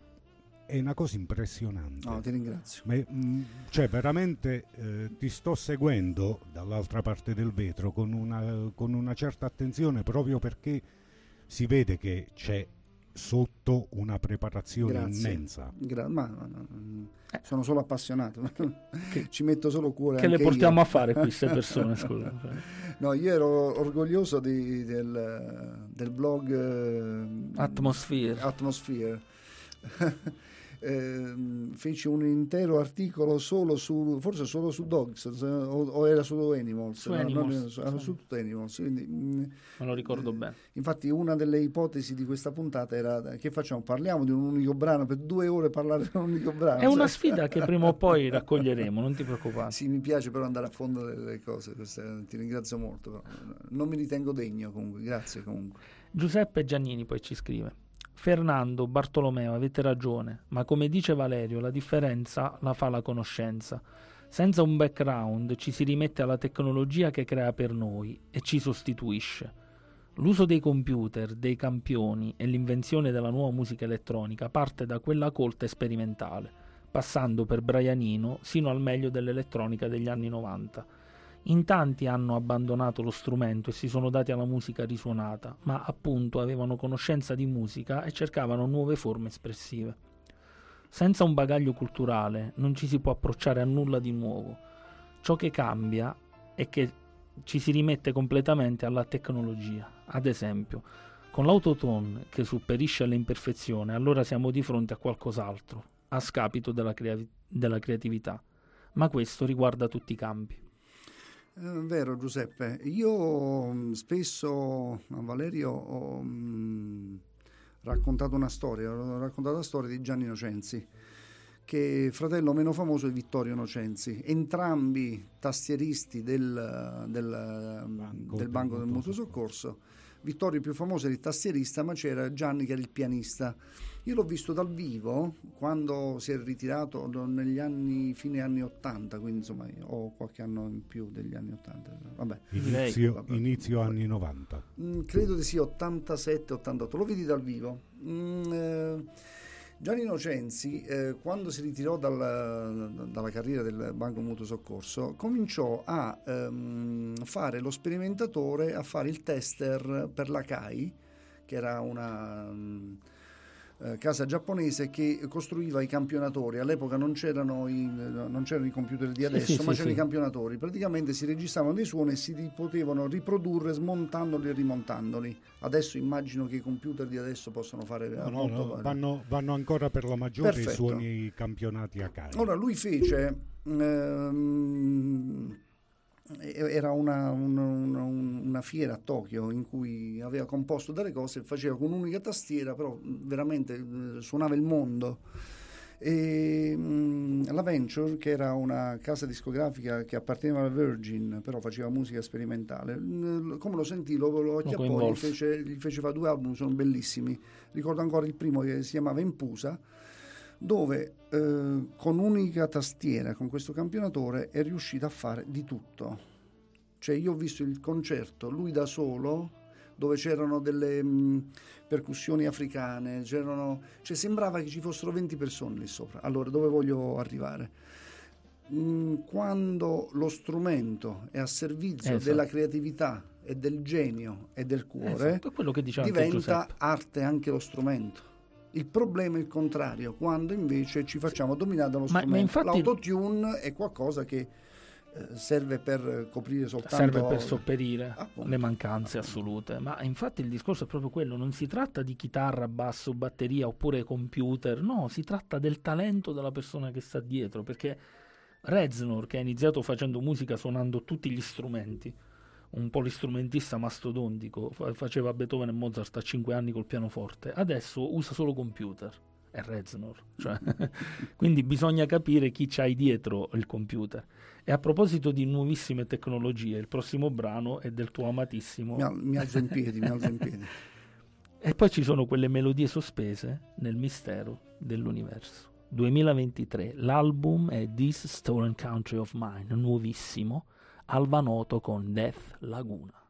è una cosa impressionante. No, ti ringrazio. Ma, mm, cioè, veramente eh, ti sto seguendo dall'altra parte del vetro con una, con una certa attenzione proprio perché si vede che c'è sotto una preparazione Grazie. immensa. Gra- ma, ma- ma- Eh. sono solo appassionato. Che- Ci metto solo cuore. Che le portiamo io. a fare queste persone, scusa. No, io ero orgoglioso di- del, del blog eh, Atmosphere. Atmosphere. Ehm, feci un intero articolo solo su forse solo su Dogs o, o era su Animals, Su no, non- Animals, su, era sì. su tutto Animals quindi, mm, Me lo ricordo Eh, bene. infatti una delle ipotesi di questa puntata era che facciamo parliamo di un unico brano per due ore parlare di un unico brano È una Cioè- sfida che prima o poi raccoglieremo, non ti preoccupare. sì, mi piace però andare a fondo delle cose, queste- ti ringrazio molto. Non mi ritengo degno comunque, grazie comunque. Giuseppe Giannini poi ci scrive. Fernando, Bartolomeo, avete ragione, ma come dice Valerio, la differenza la fa la conoscenza. Senza un background ci si rimette alla tecnologia che crea per noi e ci sostituisce. L'uso dei computer, dei campioni e l'invenzione della nuova musica elettronica parte da quella colta e sperimentale, passando per Brianino sino al meglio dell'elettronica degli anni 90. In tanti hanno abbandonato lo strumento e si sono dati alla musica risuonata, ma appunto avevano conoscenza di musica e cercavano nuove forme espressive. Senza un bagaglio culturale non ci si può approcciare a nulla di nuovo. Ciò che cambia è che ci si rimette completamente alla tecnologia. Ad esempio, con l'autotune che superisce alle imperfezioni, allora siamo di fronte a qualcos'altro, a scapito della, crea- della creatività. Ma questo riguarda tutti i campi. È vero Giuseppe, io mh, spesso a Valerio ho mh, raccontato una storia, ho raccontato la storia di Gianni Nocenzi, che è fratello meno famoso di Vittorio Nocenzi, entrambi tastieristi del, del, Banco del Banco del Mutuo Mutuo Soccorso. Vittorio più famoso era il tastierista, ma c'era Gianni che era il pianista. Io l'ho visto dal vivo quando si è ritirato negli anni, fine anni 80, quindi insomma ho qualche anno in più degli anni 80. Vabbè. Inizio, Vabbè. inizio anni 90. Mm, credo di sì, 87-88, lo vedi dal vivo. Mm, eh, Gianni Innocenzi, eh, quando si ritirò dal- dalla carriera del Banco Mutuo Soccorso, cominciò a ehm, fare lo sperimentatore, a fare il tester per la CAI, che era una mm, eh, casa giapponese che costruiva i campionatori. All'epoca non c'erano i, non c'erano i computer di Sì, adesso, sì, ma sì, c'erano sì. i campionatori. Praticamente si registravano dei suoni e si potevano riprodurre smontandoli e rimontandoli. Adesso immagino che i computer di adesso possono fare No, no, no, vanno, vanno ancora per la maggiore Perfetto. i suoni campionati a casa. Ora lui fece, ehm, era una, una- una- una fiera a Tokyo in cui aveva composto delle cose faceva con un'unica tastiera, però veramente suonava il mondo. E, mm, la Venture, che era una casa discografica che apparteneva alla Virgin, però faceva musica sperimentale, come lo sentì, lo, lo acchiappò, gli fece, gli fece fare due album, sono bellissimi. Ricordo ancora il primo che si chiamava Impusa, dove eh, con unica tastiera, con questo campionatore, è riuscito a fare di tutto. Cioè io ho visto il concerto, lui da solo, dove c'erano delle mh, percussioni africane, c'erano, cioè sembrava che ci fossero 20 persone lì sopra. Allora, dove voglio arrivare? Quando lo strumento è a servizio Esatto. della creatività e del genio e del cuore, Esatto, diceva anche diventa arte anche lo strumento. Il problema è il contrario, quando invece ci facciamo dominare dallo Ma- ma strumento. infatti- L'autotune è qualcosa che eh, serve per coprire soltanto serve per sopperire Appunto. le mancanze assolute. Ma infatti il discorso è proprio quello: non si tratta di chitarra, basso, batteria oppure computer, no, si tratta del talento della persona che sta dietro. Perché Reznor, che ha iniziato facendo musica suonando tutti gli strumenti, un polistrumentista mastodontico, fa- faceva Beethoven e Mozart a 5 anni col pianoforte, adesso usa solo computer. È Reznor, cioè, quindi bisogna capire chi c'hai dietro il computer. E a proposito di nuovissime tecnologie, il prossimo brano è del tuo amatissimo. Mi, al- mi alzo in piedi, mi alzo in piedi. E poi ci sono quelle melodie sospese nel mistero dell'universo. 2023, l'album è This Stolen Country of Mine, nuovissimo, Alba Noto con Death Laguna.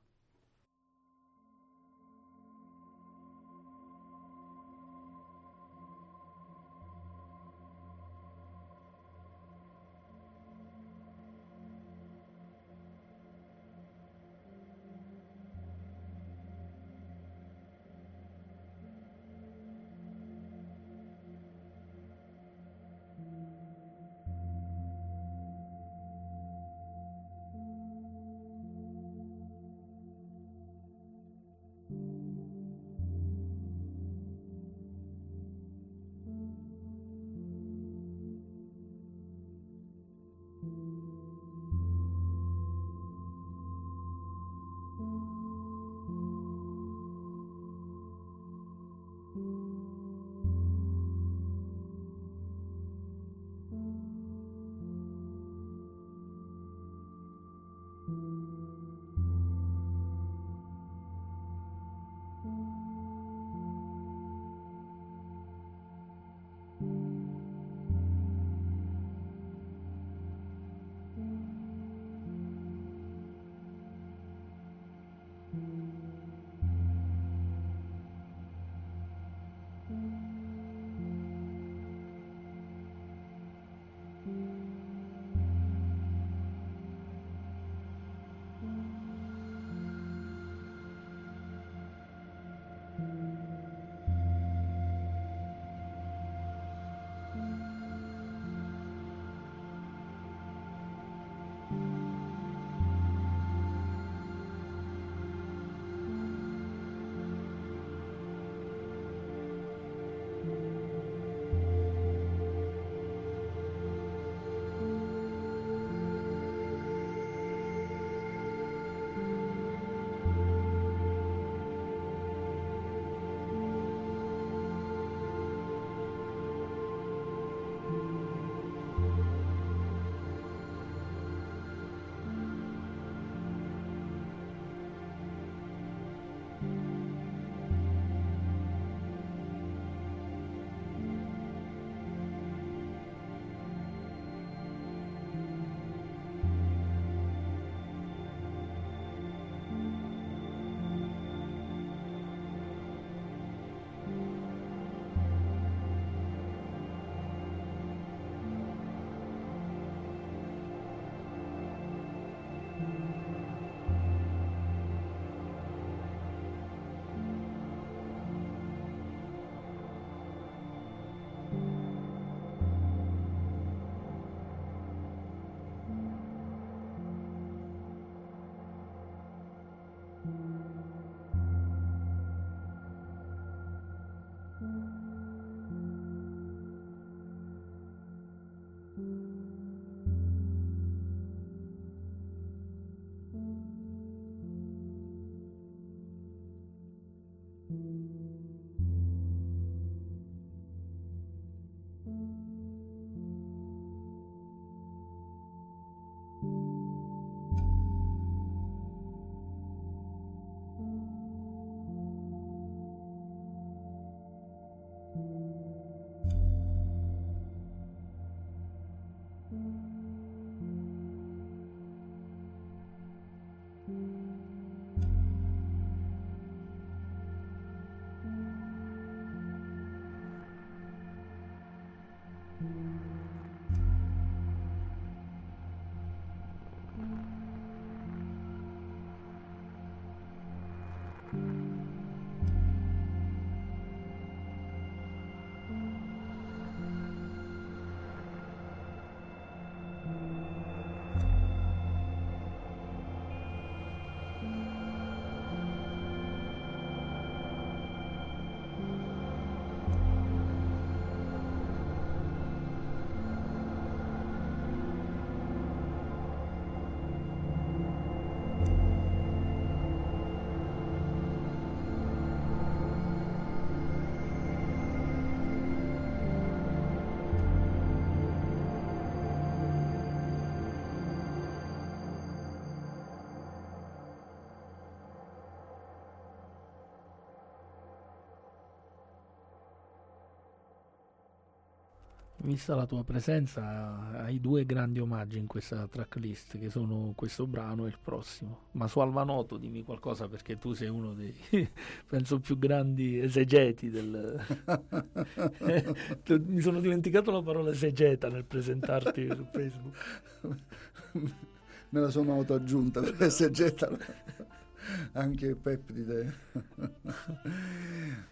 Vista la tua presenza, hai due grandi omaggi in questa tracklist, che sono questo brano e il prossimo. Ma su Alvanoto dimmi qualcosa perché tu sei uno dei, penso, più grandi esegeti del... Mi sono dimenticato la parola esegeta nel presentarti su Facebook. Me la sono autoaggiunta per esegeta anche Peptide.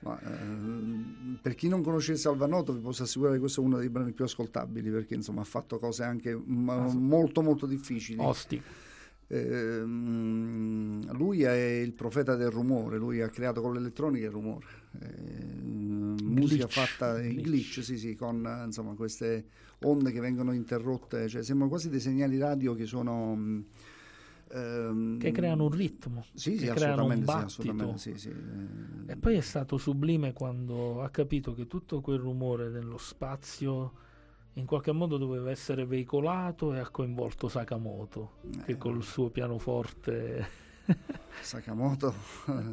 Ma, eh, per chi non conosce Salvanoto vi posso assicurare che questo è uno dei brani più ascoltabili perché insomma ha fatto cose anche ma, molto molto difficili. Osti. Eh, lui è il profeta del rumore, lui ha creato con l'elettronica il rumore. Eh, musica fatta in glitch, glitch sì, sì, con insomma, queste onde che vengono interrotte, cioè sembrano quasi dei segnali radio che sono mh, Ehm, che creano un ritmo, sì, che sì, creano un battito. Sì, sì, e poi è stato sublime quando ha capito che tutto quel rumore dello spazio in qualche modo doveva essere veicolato e ha coinvolto Sakamoto, eh. che col suo pianoforte Sakamoto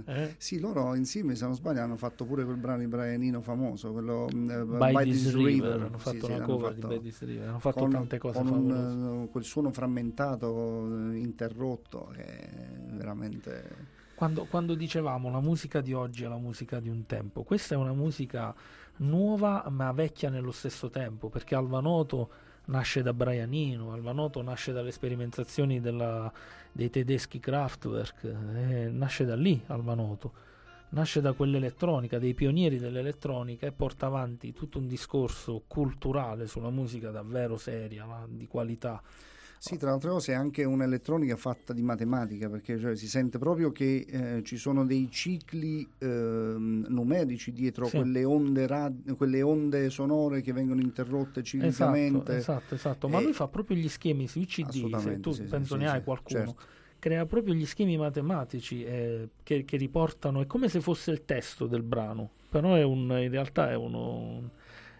eh? sì loro insieme se non sbaglio hanno fatto pure quel brano di Brianino famoso quello uh, By, By This, This River. River hanno fatto sì, una sì, cover fatto, di By This River hanno fatto con, tante cose con un, uh, quel suono frammentato uh, interrotto che è veramente quando, quando dicevamo la musica di oggi è la musica di un tempo questa è una musica nuova ma vecchia nello stesso tempo perché Alvanoto nasce da Brianino, Alvanoto nasce dalle sperimentazioni della, dei tedeschi Kraftwerk, eh, nasce da lì Alvanoto, nasce da quell'elettronica, dei pionieri dell'elettronica e porta avanti tutto un discorso culturale sulla musica davvero seria, di qualità. Sì, tra le altre cose è anche un'elettronica fatta di matematica, perché cioè, si sente proprio che eh, ci sono dei cicli eh, numerici dietro sì. quelle, onde rad- quelle, onde sonore che vengono interrotte ciclicamente. Esatto, esatto, esatto. ma lui fa proprio gli schemi sui CD, se tu sì, penso sì, ne hai qualcuno. Certo. Crea proprio gli schemi matematici eh, che, che, riportano, è come se fosse il testo del brano, però un, in realtà è uno,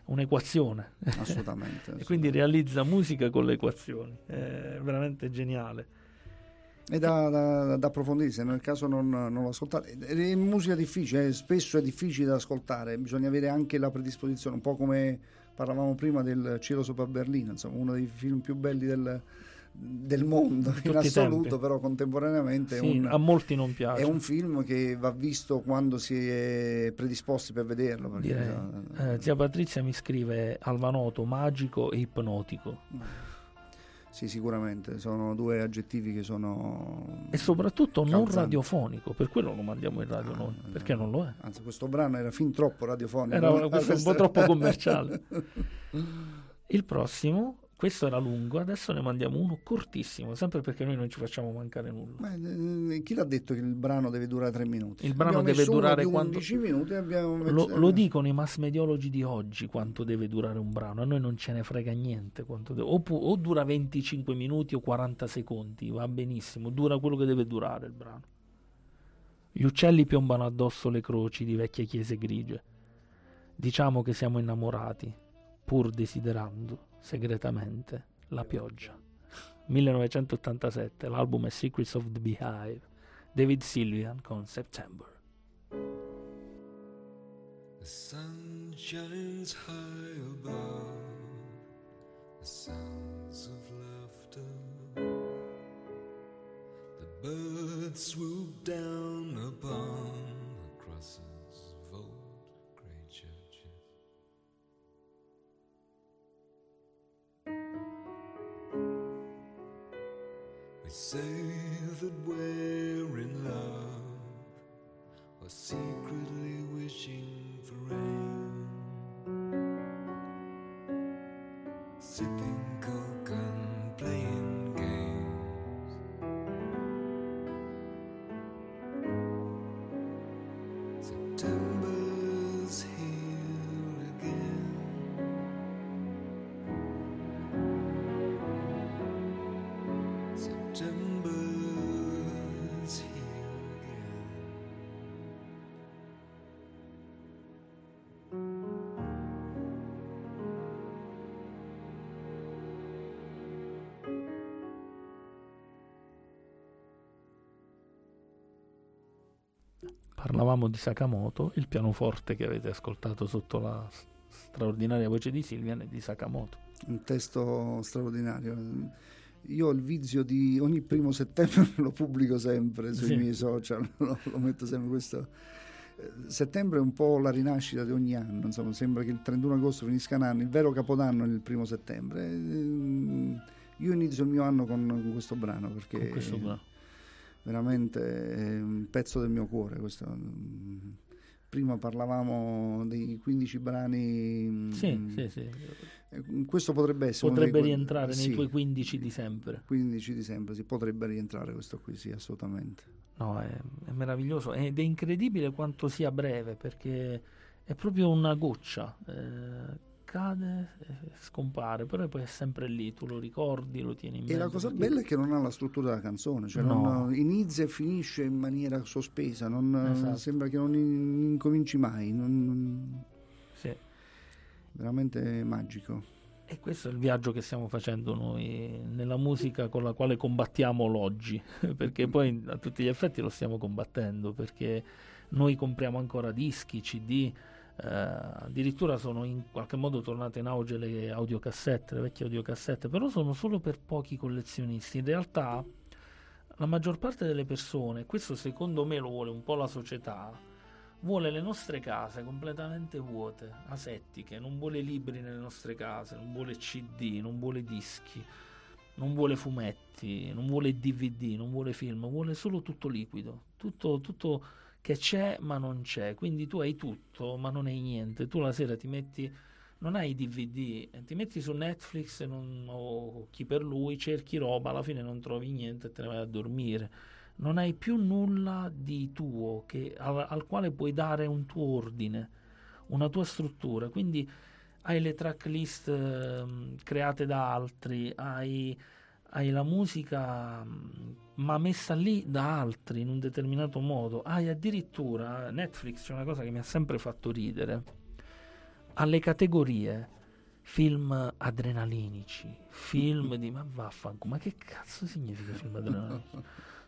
un'equazione. Assolutamente. e quindi realizza musica con le equazioni. È veramente geniale. È da, da, da approfondire, se nel caso non, non lo ascoltate. È musica difficile, spesso è difficile da ascoltare, bisogna avere anche la predisposizione, un po' come parlavamo prima del Cielo sopra Berlino, insomma, uno dei film più belli del, del mondo in assoluto, però contemporaneamente sì, un, a molti non piace. È un film che va visto quando si è predisposti per vederlo. Perché, eh, zia Patrizia mi scrive Alvanoto, magico e ipnotico. Sì, sicuramente, sono due aggettivi che sono... E soprattutto calzanti. non radiofonico, per quello lo mandiamo in radio ah, noi, perché non lo è. Anzi, questo brano era fin troppo radiofonico. Era questo un po' troppo commerciale. Il prossimo questo era lungo, adesso ne mandiamo uno cortissimo, sempre perché noi non ci facciamo mancare nulla. Ma, eh, chi l'ha detto che il brano deve durare tre minuti? Il brano deve durare quanto... minuti messo... lo, lo, dicono i mass mediologi di oggi quanto deve durare un brano, a noi non ce ne frega niente. Deve... O, pu... o dura 25 minuti o 40 secondi, va benissimo, dura quello che deve durare il brano. Gli uccelli piombano addosso le croci di vecchie chiese grigie. Diciamo che siamo innamorati, pur desiderando segretamente la pioggia. 1987, l'album è Secrets of the Beehive, David Sylvian con September. The sun shines high above, the sounds of laughter. The birds swoop down upon the crosses. They say that we're in love. Or secretly Parlavamo di Sakamoto, il pianoforte che avete ascoltato sotto la straordinaria voce di Silvian e di Sakamoto. Un testo straordinario. Io ho il vizio di ogni primo settembre lo pubblico sempre sui Sì. miei social, lo, lo metto sempre questo. Eh, Settembre è un po' la rinascita di ogni anno, insomma, sembra che il 31 agosto finisca un anno, il vero capodanno è il primo settembre. Ehm, Io inizio il mio anno con, questo brano perché Con questo brano. Veramente è un pezzo del mio cuore. Questo. Prima parlavamo dei 15 brani. mm, Sì, sì, sì. eh, Questo potrebbe essere. Potrebbe rientrare nei sì, tuoi 15 di sempre. 15 di sempre, si potrebbe rientrare questo qui, sì, assolutamente. No, è, è meraviglioso ed è incredibile quanto sia breve perché è proprio una goccia. eh, cade, e scompare, però poi è sempre lì, tu lo ricordi, lo tieni in E mezzo. la cosa bella è che non ha la struttura della canzone, cioè No. non- inizia e finisce in maniera sospesa, non, Esatto. sembra che non in- incominci mai, non- non- Sì. veramente magico. E questo è il viaggio che stiamo facendo noi nella musica con la quale combattiamo l'oggi, perché poi a tutti gli effetti lo stiamo combattendo, perché noi compriamo ancora dischi, CD, eh, addirittura sono in qualche modo tornate in auge le audiocassette, le vecchie audiocassette, però sono solo per pochi collezionisti. In realtà la maggior parte delle persone, questo secondo me lo vuole un po' la società, vuole le nostre case completamente vuote, asettiche, non vuole libri nelle nostre case, non vuole CD, non vuole dischi, non vuole fumetti, non vuole DVD, non vuole film, vuole solo tutto liquido, tutto, tutto che c'è ma non c'è, quindi tu hai tutto ma non hai niente, tu la sera ti metti, non hai DVD, eh, ti metti su Netflix non- o chi per lui, cerchi roba, alla fine non trovi niente e te ne vai a dormire. Non hai più nulla di tuo che- al, al quale puoi dare un tuo ordine, una tua struttura. Quindi hai le tracklist ehm, create da altri, hai, hai la musica mm, ma messa lì da altri in un determinato modo. Hai addirittura Netflix, c'è una cosa che mi ha sempre fatto ridere, alle categorie film adrenalinici, film di ma vaffanculo, ma che cazzo significa film adrenalinici?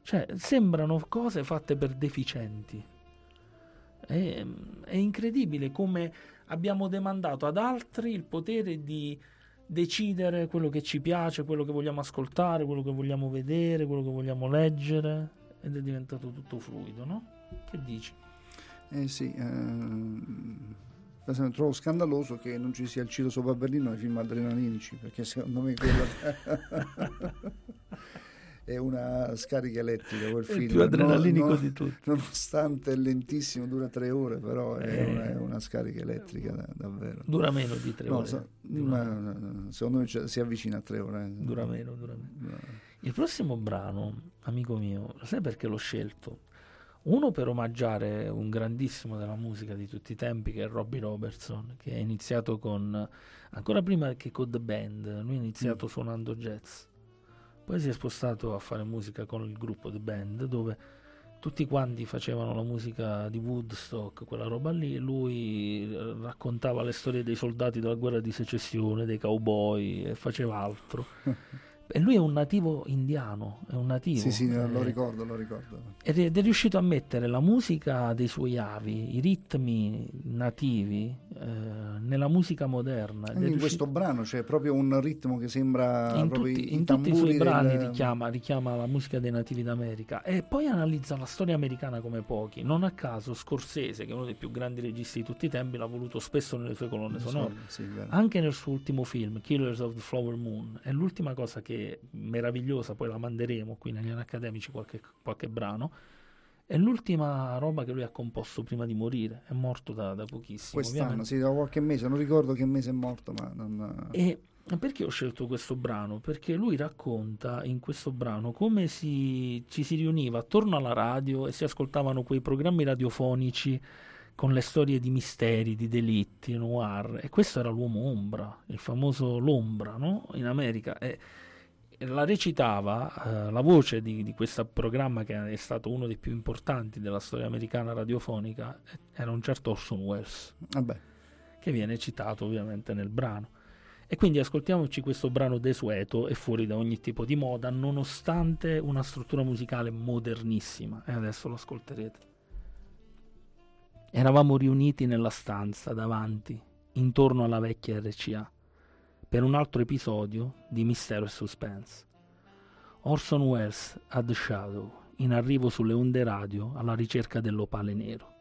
Cioè, sembrano cose fatte per deficienti. È, è incredibile come abbiamo demandato ad altri il potere di decidere quello che ci piace, quello che vogliamo ascoltare, quello che vogliamo vedere, quello che vogliamo leggere ed è diventato tutto fluido, no? Che dici? Eh sì, ehm, trovo scandaloso che non ci sia il Ciro sopra Berlino nei film adrenalinici, perché secondo me quella è una scarica elettrica quel È il film. più adrenalinico Non- non- di tutti. Nonostante è lentissimo, dura tre ore, però è, Eh. una, è una scarica elettrica da- davvero. Dura meno di tre No, ore. so- ma, secondo me cioè, si avvicina a tre ore. eh. dura meno, dura meno. No. Il prossimo brano, amico mio, sai perché l'ho scelto? Uno per omaggiare un grandissimo della musica di tutti i tempi che è Robbie Robertson, che è iniziato con, ancora prima che con The Band, lui ha iniziato suonando jazz, poi si è spostato a fare musica con il gruppo The Band, dove tutti quanti facevano la musica di Woodstock, quella roba lì, lui eh, raccontava le storie dei soldati della guerra di secessione, dei cowboy e faceva altro. E lui è un nativo indiano, è un nativo. Sì, sì, eh, lo ricordo, lo ricordo. ed è, ed è riuscito a mettere la musica dei suoi avi, i ritmi nativi, eh, nella musica moderna. Ed in riuscito- questo brano c'è proprio un ritmo che sembra in tutti, in tutti i suoi tamburi brani del- richiama, richiama la musica dei nativi d'America e poi analizza la storia americana come pochi. Non a caso Scorsese, che è uno dei più grandi registi di tutti i tempi, l'ha voluto spesso nelle sue colonne sonore. Sì, vero. Anche nel suo ultimo film, Killers of the Flower Moon, è l'ultima cosa che è meravigliosa, poi la manderemo qui negli anni accademici qualche, qualche brano. È l'ultima roba che lui ha composto prima di morire, è morto da, da pochissimo. Quest'anno, ovviamente. sì, da qualche mese, non ricordo che mese è morto, ma non... E perché ho scelto questo brano? Perché lui racconta in questo brano come si, ci si riuniva attorno alla radio e si ascoltavano quei programmi radiofonici con le storie di misteri, di delitti, noir. E questo era l'uomo ombra, il famoso L'ombra, no? In America. E la recitava eh, la voce di, di questo programma che è stato uno dei più importanti della storia americana radiofonica, eh, era un certo Orson Welles Vabbè, che viene citato ovviamente nel brano. E quindi ascoltiamoci questo brano desueto e fuori da ogni tipo di moda, nonostante una struttura musicale modernissima. E adesso lo ascolterete. Eravamo riuniti nella stanza davanti, intorno alla vecchia RCA, per un altro episodio di mistero e suspense. Orson Welles a The Shadow, in arrivo sulle onde radio alla ricerca dell'opale nero.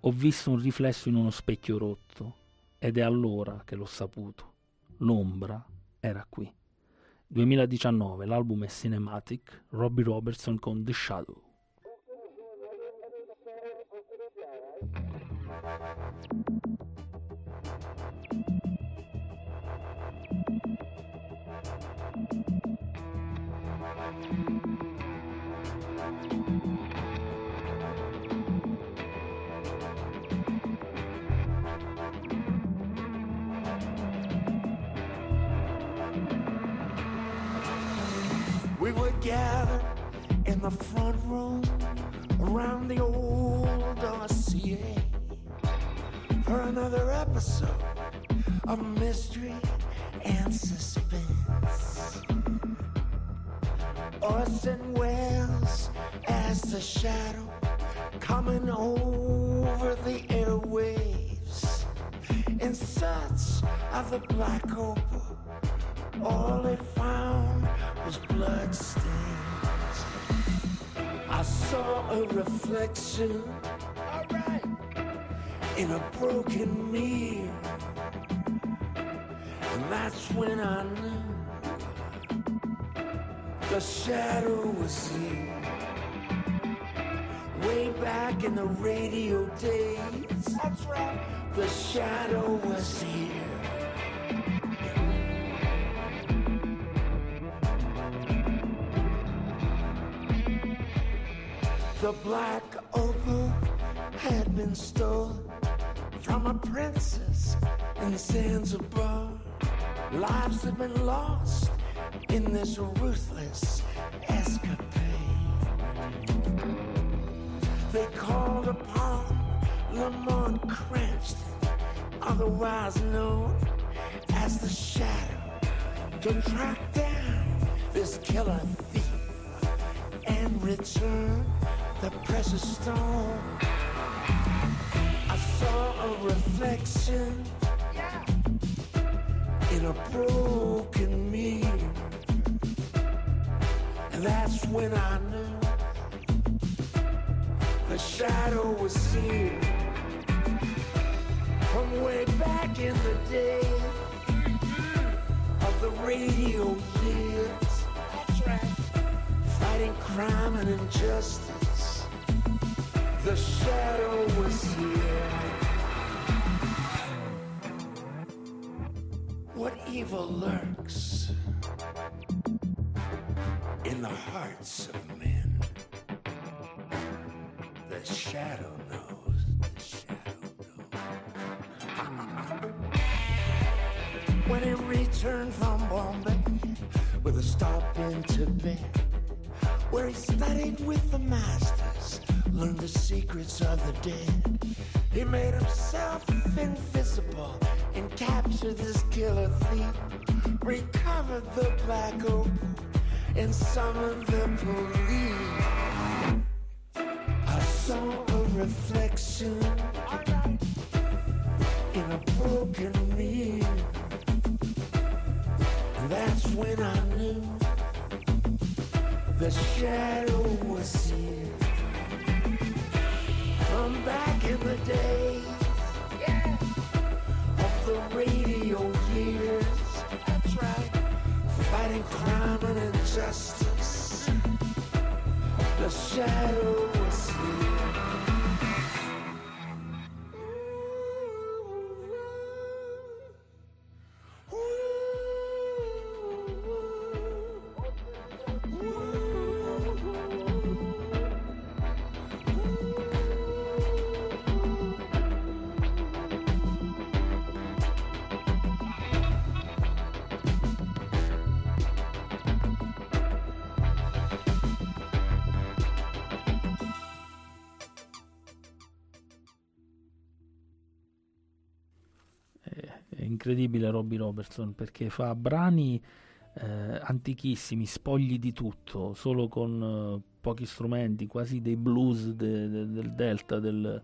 Ho visto un riflesso in uno specchio rotto ed è allora che l'ho saputo. L'ombra era qui. 2019, l'album è Cinematic, Robbie Robertson con The Shadow. Gathered in the front room around the old RCA for another episode of mystery and suspense. Orson Welles as the shadow coming over the airwaves in search of the black opal. All they found was blood stains. I saw a reflection in a broken mirror. And that's when I knew the shadow was here. Way back in the radio days. That's right. The shadow was here. The black opal had been stolen from a princess in Zanzibar. Lives had been lost in this ruthless escapade. They called upon Lamont Cranston, otherwise known as the Shadow, to track down this killer thief and return the precious stone. I saw a reflection in a broken mirror. And that's when I knew the shadow was here. From way back in the day of the radio years. Right fighting crime and injustice. The shadow was here. What evil lurks in the hearts of men? The shadow knows. The shadow knows. when he returned from Bombay with a stop in Tibet where he studied with the masters, learned the secrets of the dead. He made himself invisible and captured this killer thief, recovered the black opal, and summoned the police. I saw a reflection in a broken mirror. That's when I knew the shadow was here from back in the day of the radio years. That's right, fighting crime and injustice. The shadow was here. Incredibile Robbie Robertson perché fa brani eh, antichissimi, spogli di tutto, solo con eh, pochi strumenti, quasi dei blues de- de- del delta del,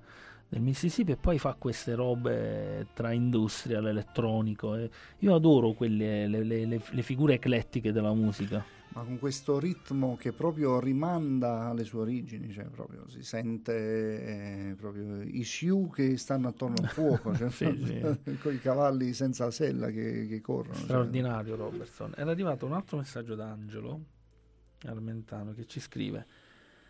del Mississippi e poi fa queste robe tra industrial, elettronico. e io adoro quelle, le, le- le- le figure eclettiche della musica. Ma con questo ritmo che proprio rimanda alle sue origini, cioè proprio si sente eh, proprio i Sioux che stanno attorno al fuoco, cioè, Sì, con i cavalli senza sella che, che corrono. cioè. Straordinario Robertson. Era arrivato un altro messaggio da Angelo Armentano che ci scrive.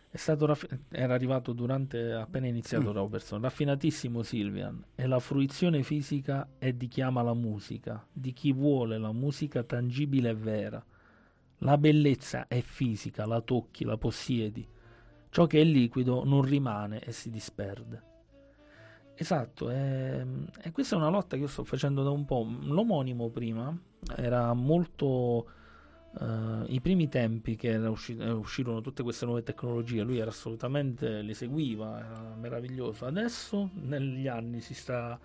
È stato raffi- era arrivato durante appena iniziato Mm. Robertson. Raffinatissimo Silvian. E la fruizione fisica è di chi ama la musica, di chi vuole la musica tangibile e vera. La bellezza è fisica, la tocchi, la possiedi. Ciò che è liquido non rimane e si disperde. Esatto, e, e questa è una lotta che io sto facendo da un po'. L'omonimo prima era molto. eh, I primi tempi che usci- eh, uscirono tutte queste nuove tecnologie, lui era assolutamente le seguiva, era meraviglioso. Adesso negli anni si sta,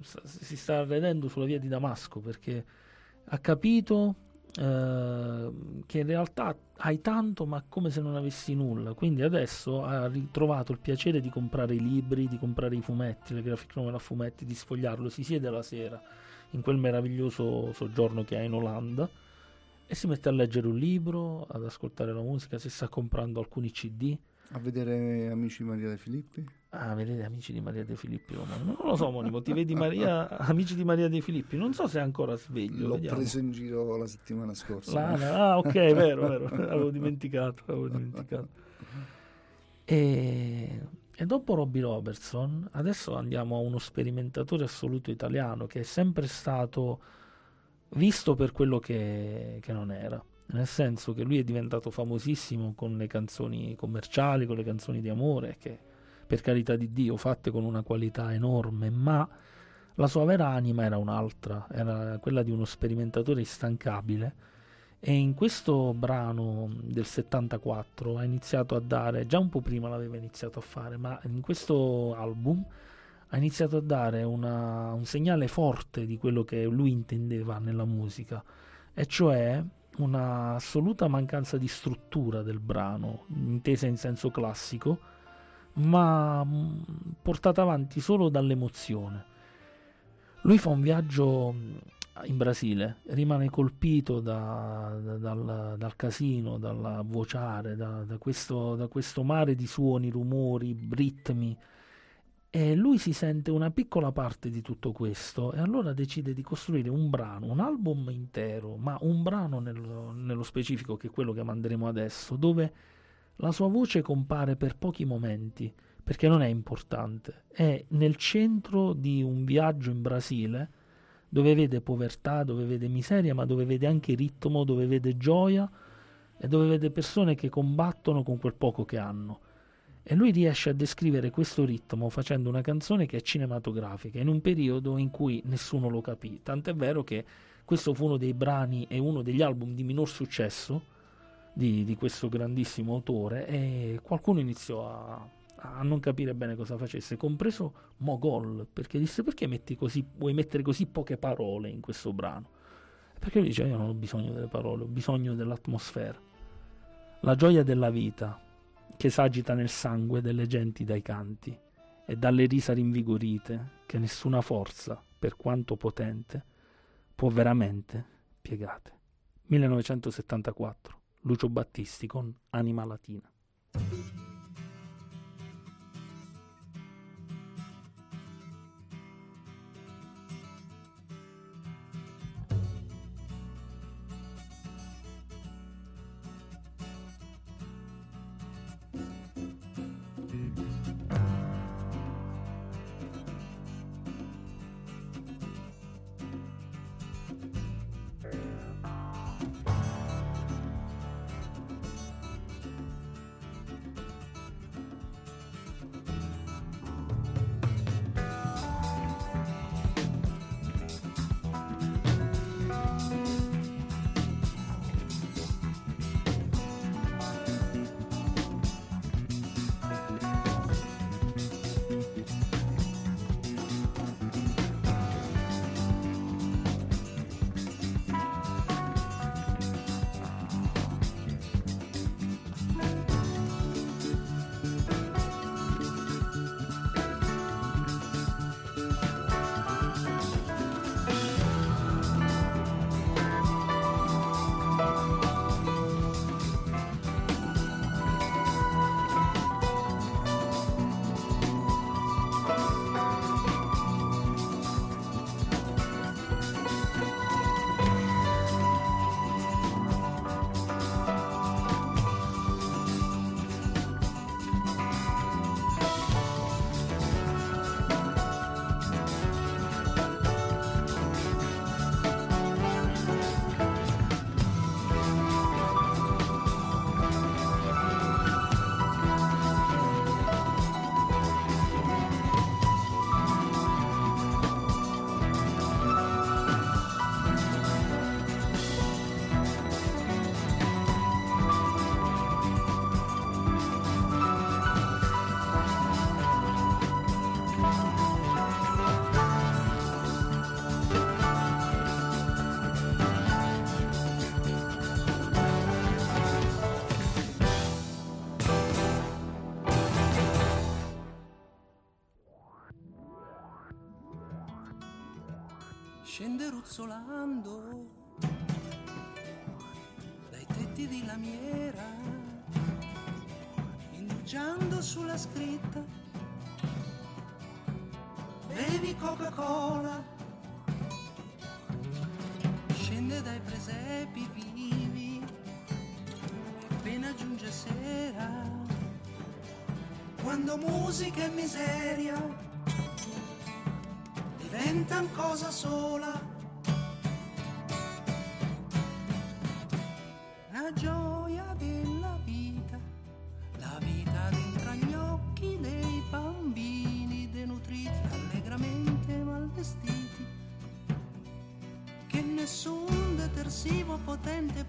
s- si sta arredendo sulla via di Damasco perché ha capito ehm, che in realtà hai tanto ma come se non avessi nulla. Quindi adesso ha ritrovato il piacere di comprare i libri di comprare i fumetti le graphic novel a fumetti di sfogliarlo. Si siede la sera in quel meraviglioso soggiorno che ha in Olanda e si mette a leggere un libro ad ascoltare la musica si sta comprando alcuni cd A vedere Amici Maria De Filippi? Ah, vedete amici di Maria De Filippi, omonimo. non lo so, omonimo, ti vedi Maria, amici di Maria De Filippi, non so se è ancora sveglio. L'ho vediamo. preso in giro la settimana scorsa. Lana, ah, ok, vero, vero, avevo dimenticato, avevo dimenticato. E, e dopo Robbie Robertson, adesso andiamo a uno sperimentatore assoluto italiano che è sempre stato visto per quello che, che non era. Nel senso che lui è diventato famosissimo con le canzoni commerciali, con le canzoni di amore, che per carità di Dio fatte con una qualità enorme, ma la sua vera anima era un'altra, era quella di uno sperimentatore instancabile. E in questo brano del 74 ha iniziato a dare, già un po' prima l'aveva iniziato a fare, ma in questo album ha iniziato a dare una- un segnale forte di quello che lui intendeva nella musica, e cioè una assoluta mancanza di struttura del brano, intesa in senso classico, ma mh, portata avanti solo dall'emozione. Lui fa un viaggio mh, in Brasile, rimane colpito da- da- dal, dal casino, dal vociare, da, da questo, da questo mare di suoni, rumori, ritmi. E lui si sente una piccola parte di tutto questo e allora decide di costruire un brano, un album intero, ma un brano nello, nello specifico, che è quello che manderemo adesso, dove la sua voce compare per pochi momenti, perché non è importante. È nel centro di un viaggio in Brasile, dove vede povertà, dove vede miseria, ma dove vede anche ritmo, dove vede gioia e dove vede persone che combattono con quel poco che hanno. E lui riesce a descrivere questo ritmo facendo una canzone che è cinematografica, in un periodo in cui nessuno lo capì. Tant'è vero che questo fu uno dei brani e uno degli album di minor successo di, di questo grandissimo autore e qualcuno iniziò a, a non capire bene cosa facesse, compreso Mogol, perché disse perché così, vuoi mettere così poche parole in questo brano? Perché lui dice io non ho bisogno delle parole, ho bisogno dell'atmosfera. La gioia della vita che s'agita nel sangue delle genti dai canti e dalle risa rinvigorite che nessuna forza, per quanto potente, può veramente piegate. 1974, Lucio Battisti con Anima Latina. Musica e miseria diventan cosa sola. La gioia della vita, la vita dentro agli occhi dei bambini denutriti, allegramente malvestiti, che nessun detersivo potente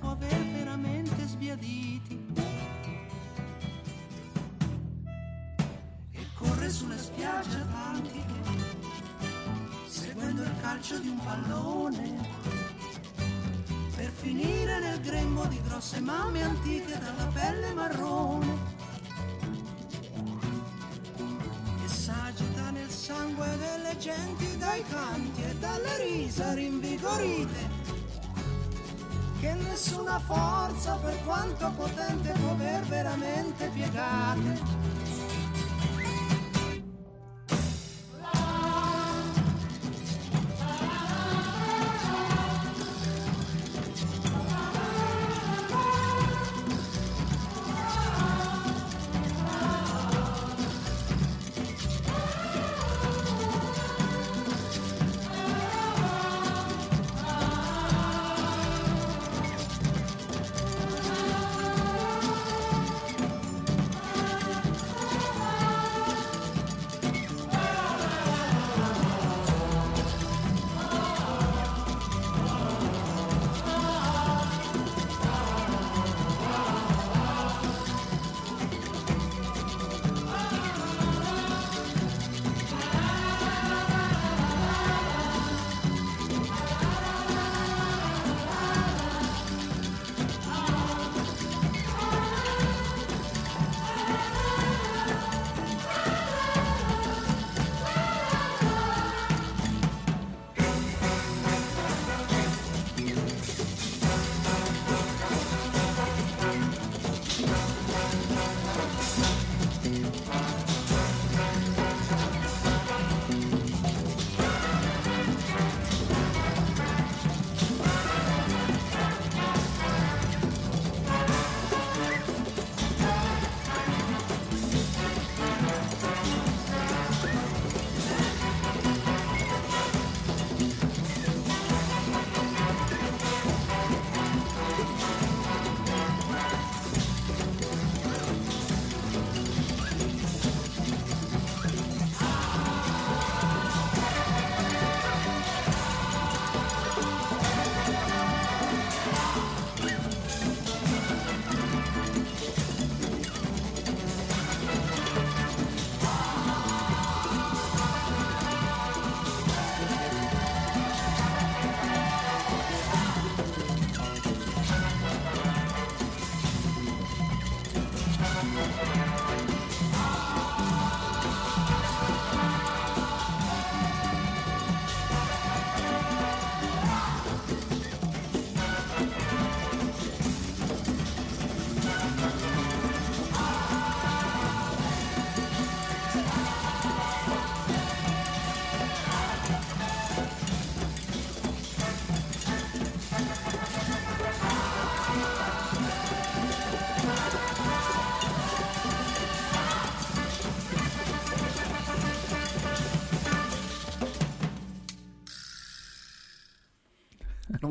calcio di un pallone. Per finire nel grembo di grosse mamme antiche dalla pelle marrone. E s'agita nel sangue delle genti dai canti e dalle risa rinvigorite. Che nessuna forza per quanto potente può aver veramente piegate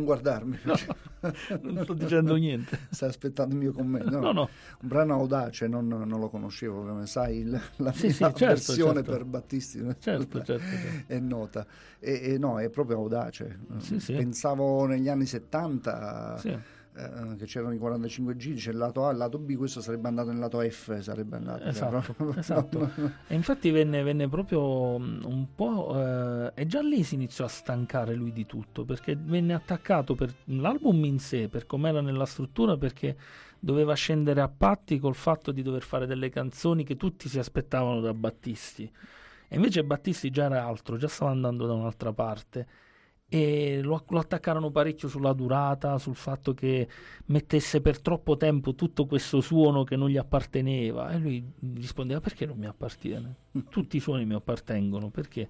guardarmi. No, non sto dicendo niente. Stai aspettando il mio commento. No, No, no. Un brano audace, non, non lo conoscevo, come sai, il- la Sì, mia sì, certo, versione certo. per Battisti Certo, certo, certo. è nota. E, e no, è proprio audace. Sì. Pensavo negli anni 70 Sì. Eh, che c'erano i 45 giri, c'è il lato A, il lato B, questo sarebbe andato nel lato F, sarebbe andato. cioè, Esatto, esatto. E infatti venne, venne proprio mm, un po'... eh, e già lì si iniziò a stancare lui di tutto, perché venne attaccato per l'album in sé, per com'era nella struttura, perché doveva scendere a patti col fatto di dover fare delle canzoni che tutti si aspettavano da Battisti. E invece Battisti già era altro, già stava andando da un'altra parte. E lo, lo attaccarono parecchio sulla durata, sul fatto che mettesse per troppo tempo tutto questo suono che non gli apparteneva e lui rispondeva perché non mi appartiene? Tutti i suoni mi appartengono, perché?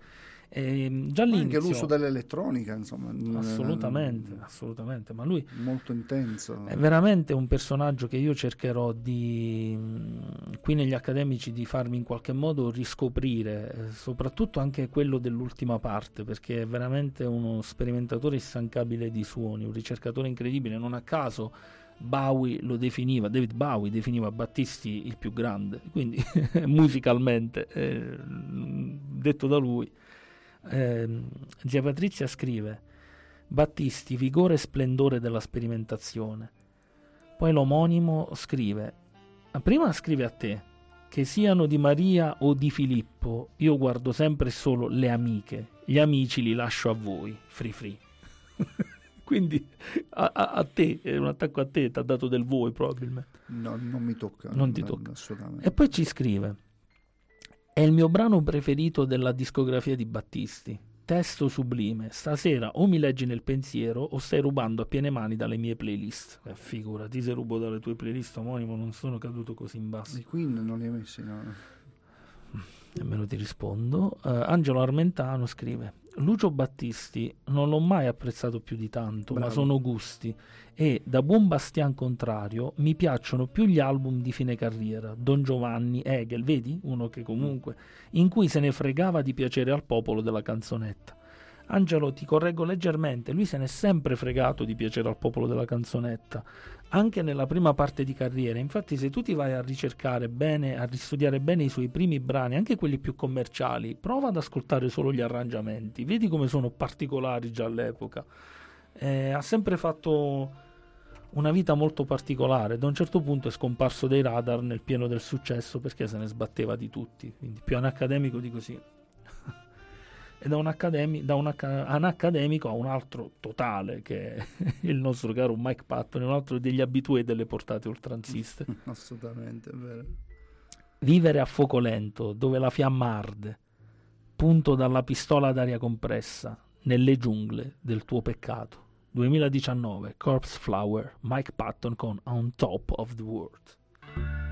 Ehm, già Anche l'uso dell'elettronica, insomma. assolutamente, assolutamente, ma lui Molto intenso. è veramente un personaggio che io cercherò di mh, qui negli accademici di farmi in qualche modo riscoprire, eh, soprattutto anche quello dell'ultima parte, perché è veramente uno sperimentatore instancabile di suoni, un ricercatore incredibile, non a caso Bowie lo definiva, David Bowie definiva Battisti il più grande, quindi musicalmente, eh, detto da lui. Ehm, zia Patrizia scrive Battisti, vigore e splendore della sperimentazione. Poi l'omonimo scrive, ah, prima scrive a te, che siano di Maria o di Filippo, io guardo sempre solo le amiche, gli amici li lascio a voi, free free. Quindi a, a- a te, è un attacco a te, ti ha dato del voi probabilmente. No, non mi tocca. Non ti no, tocca. Assolutamente. E poi ci scrive: È il mio brano preferito della discografia di Battisti. Testo sublime. Stasera o mi leggi nel pensiero o stai rubando a piene mani dalle mie playlist. Eh, figurati, se rubo dalle tue playlist omonimo non sono caduto così in basso. I Queen non li hai messi, no? Nemmeno ti rispondo. Eh, Angelo Armentano scrive: Lucio Battisti non l'ho mai apprezzato più di tanto, ma Bravo. sono gusti. E da buon bastian contrario mi piacciono più gli album di fine carriera, Don Giovanni, Hegel, vedi? Uno che comunque, in cui se ne fregava di piacere al popolo della canzonetta. Angelo, ti correggo leggermente, lui se n'è sempre fregato di piacere al popolo della canzonetta, anche nella prima parte di carriera. Infatti, se tu ti vai a ricercare bene, a ristudiare bene i suoi primi brani, anche quelli più commerciali, prova ad ascoltare solo gli arrangiamenti, vedi come sono particolari già all'epoca. Eh, ha sempre fatto una vita molto particolare. Da un certo punto è scomparso dai radar nel pieno del successo perché se ne sbatteva di tutti, quindi più anacademico di così. E da un, accademi- da un acca- anacademico a un altro totale, che è il nostro caro Mike Patton, un altro degli abitué delle portate oltranziste. Assolutamente, è vero. Vivere a fuoco lento, dove la fiamma arde, punto dalla pistola d'aria compressa, nelle giungle del tuo peccato. 2019, Corpse Flower, Mike Patton con On Top of the World.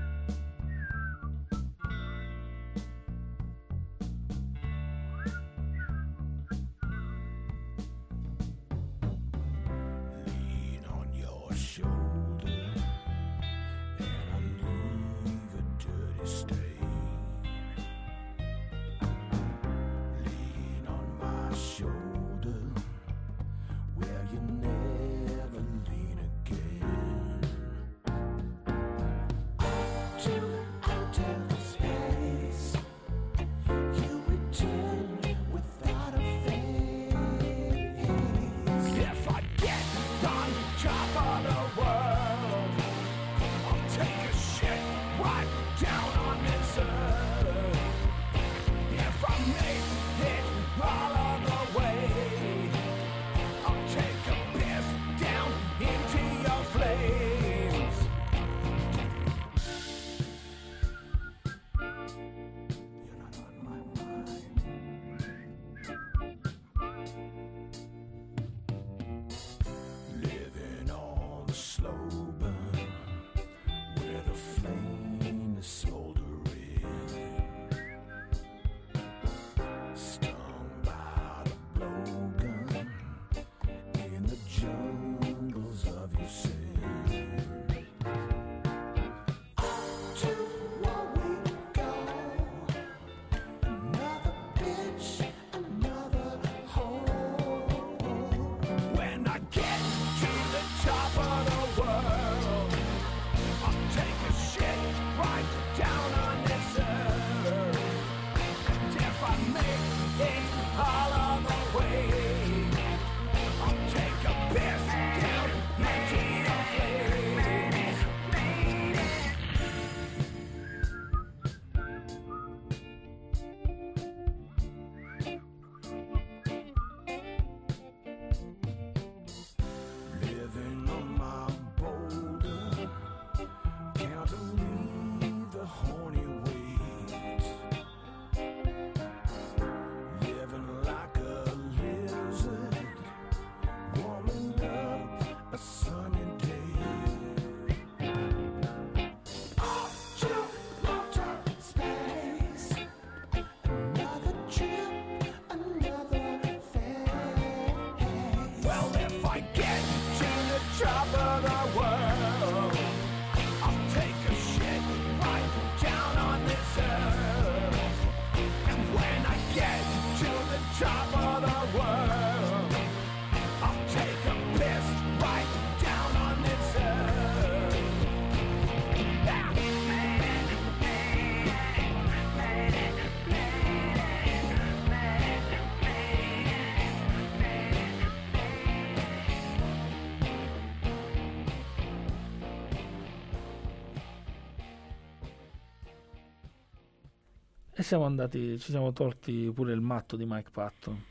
Siamo andati, ci siamo tolti pure il matto di Mike Patton.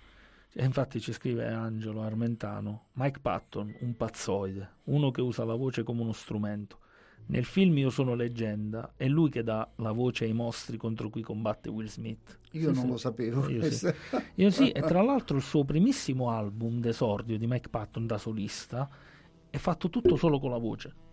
E infatti ci scrive Angelo Armentano, Mike Patton, un pazzoide, uno che usa la voce come uno strumento. Nel film Io sono leggenda, è lui che dà la voce ai mostri contro cui combatte Will Smith. Io Sì, non sì. lo sapevo. Io sì. Io sì, e tra l'altro il suo primissimo album d'esordio di Mike Patton da solista è fatto tutto solo con la voce.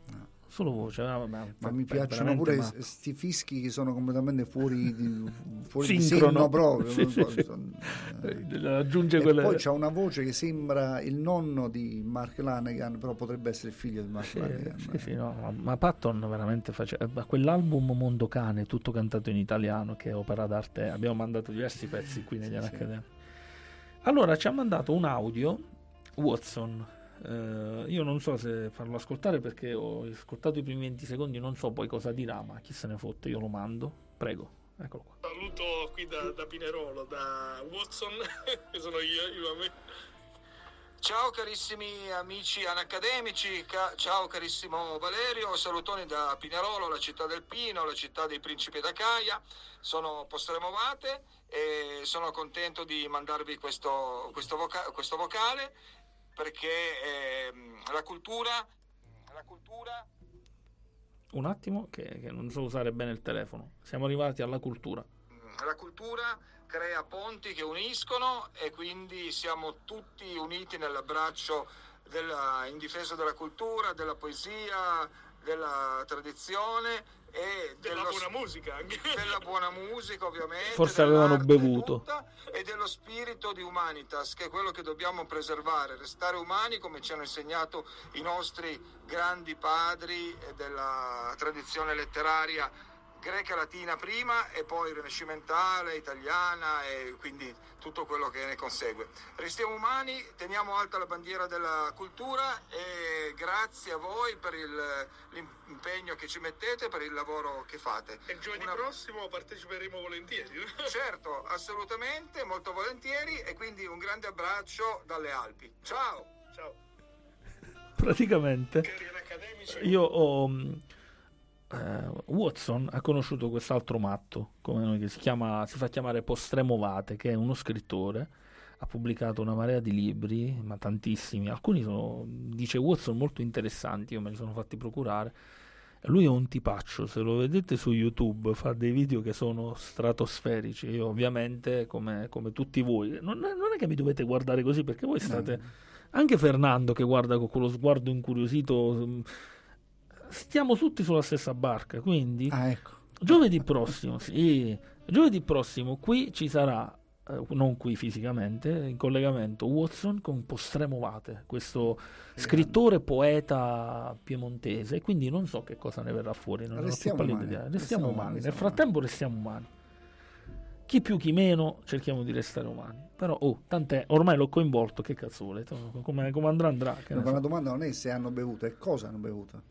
Solo voce. ah, vabbè, Ma mi piacciono pure matto. sti fischi che sono completamente fuori di, fuori di Sincrono. senno proprio. Sì, so, sì. son- Eh, Aggiunge E quelle... poi c'ha una voce che sembra il nonno di Mark Lanegan, però potrebbe essere il figlio di Mark Sì, Lanegan. sì, sì, no, ma- Patton veramente faceva ma quell'album Mondo Cane, tutto cantato in italiano, che è opera d'arte. Abbiamo mandato diversi pezzi qui negli Sì. Accademy. Allora ci ha mandato un audio Watson. Eh, io non so se farlo ascoltare perché ho ascoltato i primi 20 secondi, non so poi cosa dirà, ma chi se ne fotte, io lo mando. Prego, eccolo qua. Saluto qui da, da Pinerolo, da Watson, che sono io, io a me. Ciao carissimi amici anacademici, ca- ciao carissimo Valerio, salutoni da Pinerolo, la città del Pino, la città dei principi d'Acaia, sono postremovate e sono contento di mandarvi questo, questo, voca- questo vocale perché ehm, la cultura, la cultura Un attimo, che, che non so usare bene il telefono. Siamo arrivati alla cultura. la cultura crea ponti che uniscono e quindi siamo tutti uniti nell'abbraccio della- in difesa della cultura, della poesia, della tradizione e Della dello- buona musica anche. della buona musica ovviamente Forse avevano bevuto. tutta e dello spirito di humanitas che è quello che dobbiamo preservare restare umani come ci hanno insegnato i nostri grandi padri della tradizione letteraria greca latina prima e poi rinascimentale, italiana e quindi tutto quello che ne consegue. Restiamo umani, teniamo alta la bandiera della cultura e grazie a voi per il- l'impegno che ci mettete, per il lavoro che fate. E giovedì Una- prossimo parteciperemo volentieri. Certo, assolutamente, molto volentieri e quindi un grande abbraccio dalle Alpi. Ciao! Ciao. Praticamente io ho... eh, Watson ha conosciuto quest'altro matto, come noi, che si, chiama, si fa chiamare Postremovate, che è uno scrittore, ha pubblicato una marea di libri, ma tantissimi, alcuni sono, dice Watson, molto interessanti, io me li sono fatti procurare. Lui è un tipaccio, se lo vedete su YouTube fa dei video che sono stratosferici, io ovviamente come, come tutti voi, non è, non è che mi dovete guardare così perché voi state... Anche Fernando che guarda con quello sguardo incuriosito, mh, stiamo tutti sulla stessa barca, quindi Ah, ecco. giovedì prossimo, sì, giovedì prossimo qui ci sarà, eh, non qui fisicamente, in collegamento Watson con Postremovate, questo scrittore poeta piemontese, quindi non so che cosa ne verrà fuori, non ne ho più Restiamo umani, idea. restiamo Restiamo umani, umani, nel restiamo frattempo restiamo umani. Chi più chi meno cerchiamo di restare umani. Però, oh, tant'è, ormai l'ho coinvolto, che cazzo volete? Come, come andrà andrà. ne Ma so. la domanda non è se hanno bevuto, è cosa hanno bevuto.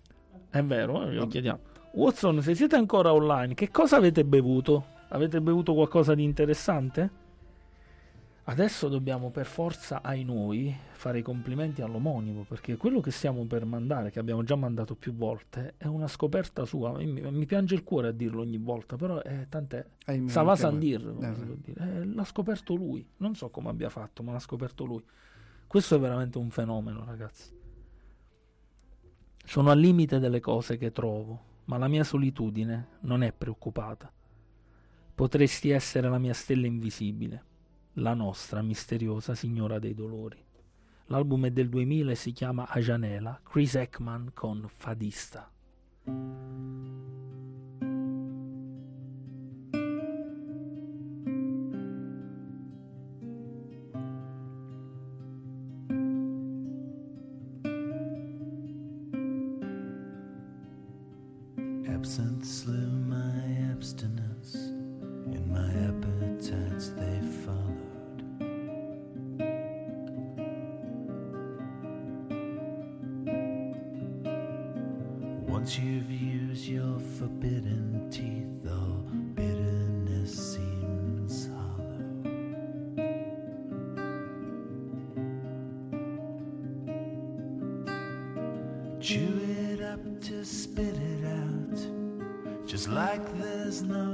È vero, eh, glielo chiediamo. Watson, se siete ancora online, che cosa avete bevuto? Avete bevuto qualcosa di interessante? Adesso dobbiamo per forza ai noi fare i complimenti all'omonimo, perché quello che stiamo per mandare, che abbiamo già mandato più volte, è una scoperta sua. Mi, mi piange il cuore a dirlo ogni volta, però è tant'è. Sava. Sandir, Eh. Eh, l'ha scoperto lui. Non so come abbia fatto, ma l'ha scoperto lui. Questo è veramente un fenomeno, ragazzi. Sono al limite delle cose che trovo, ma la mia solitudine non è preoccupata. Potresti essere la mia stella invisibile, la nostra misteriosa signora dei dolori. L'album è del 2000 e si chiama Ajanela, Chris Ekman con Fadista. absinthe slim. Like there's no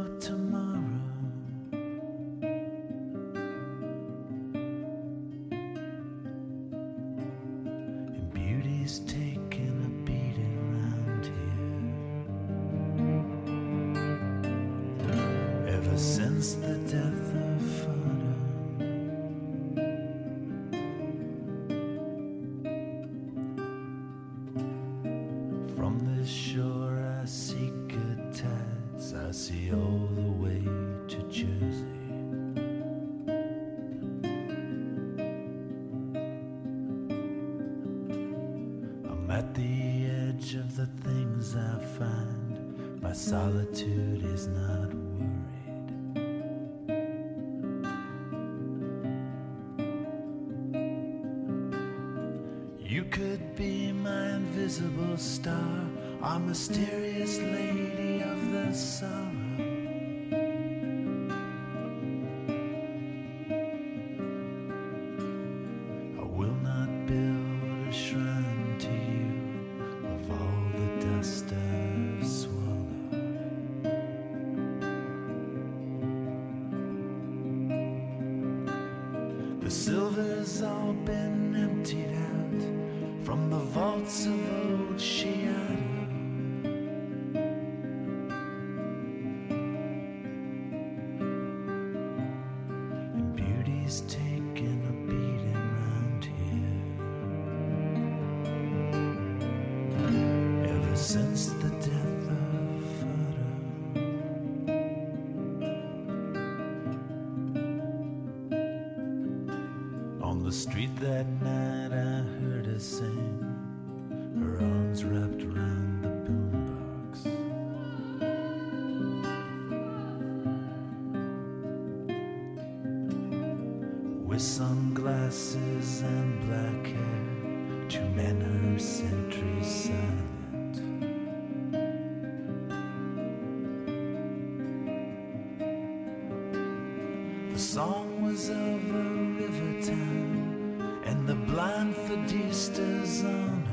The song was of a river town and the blind Fadista's honor.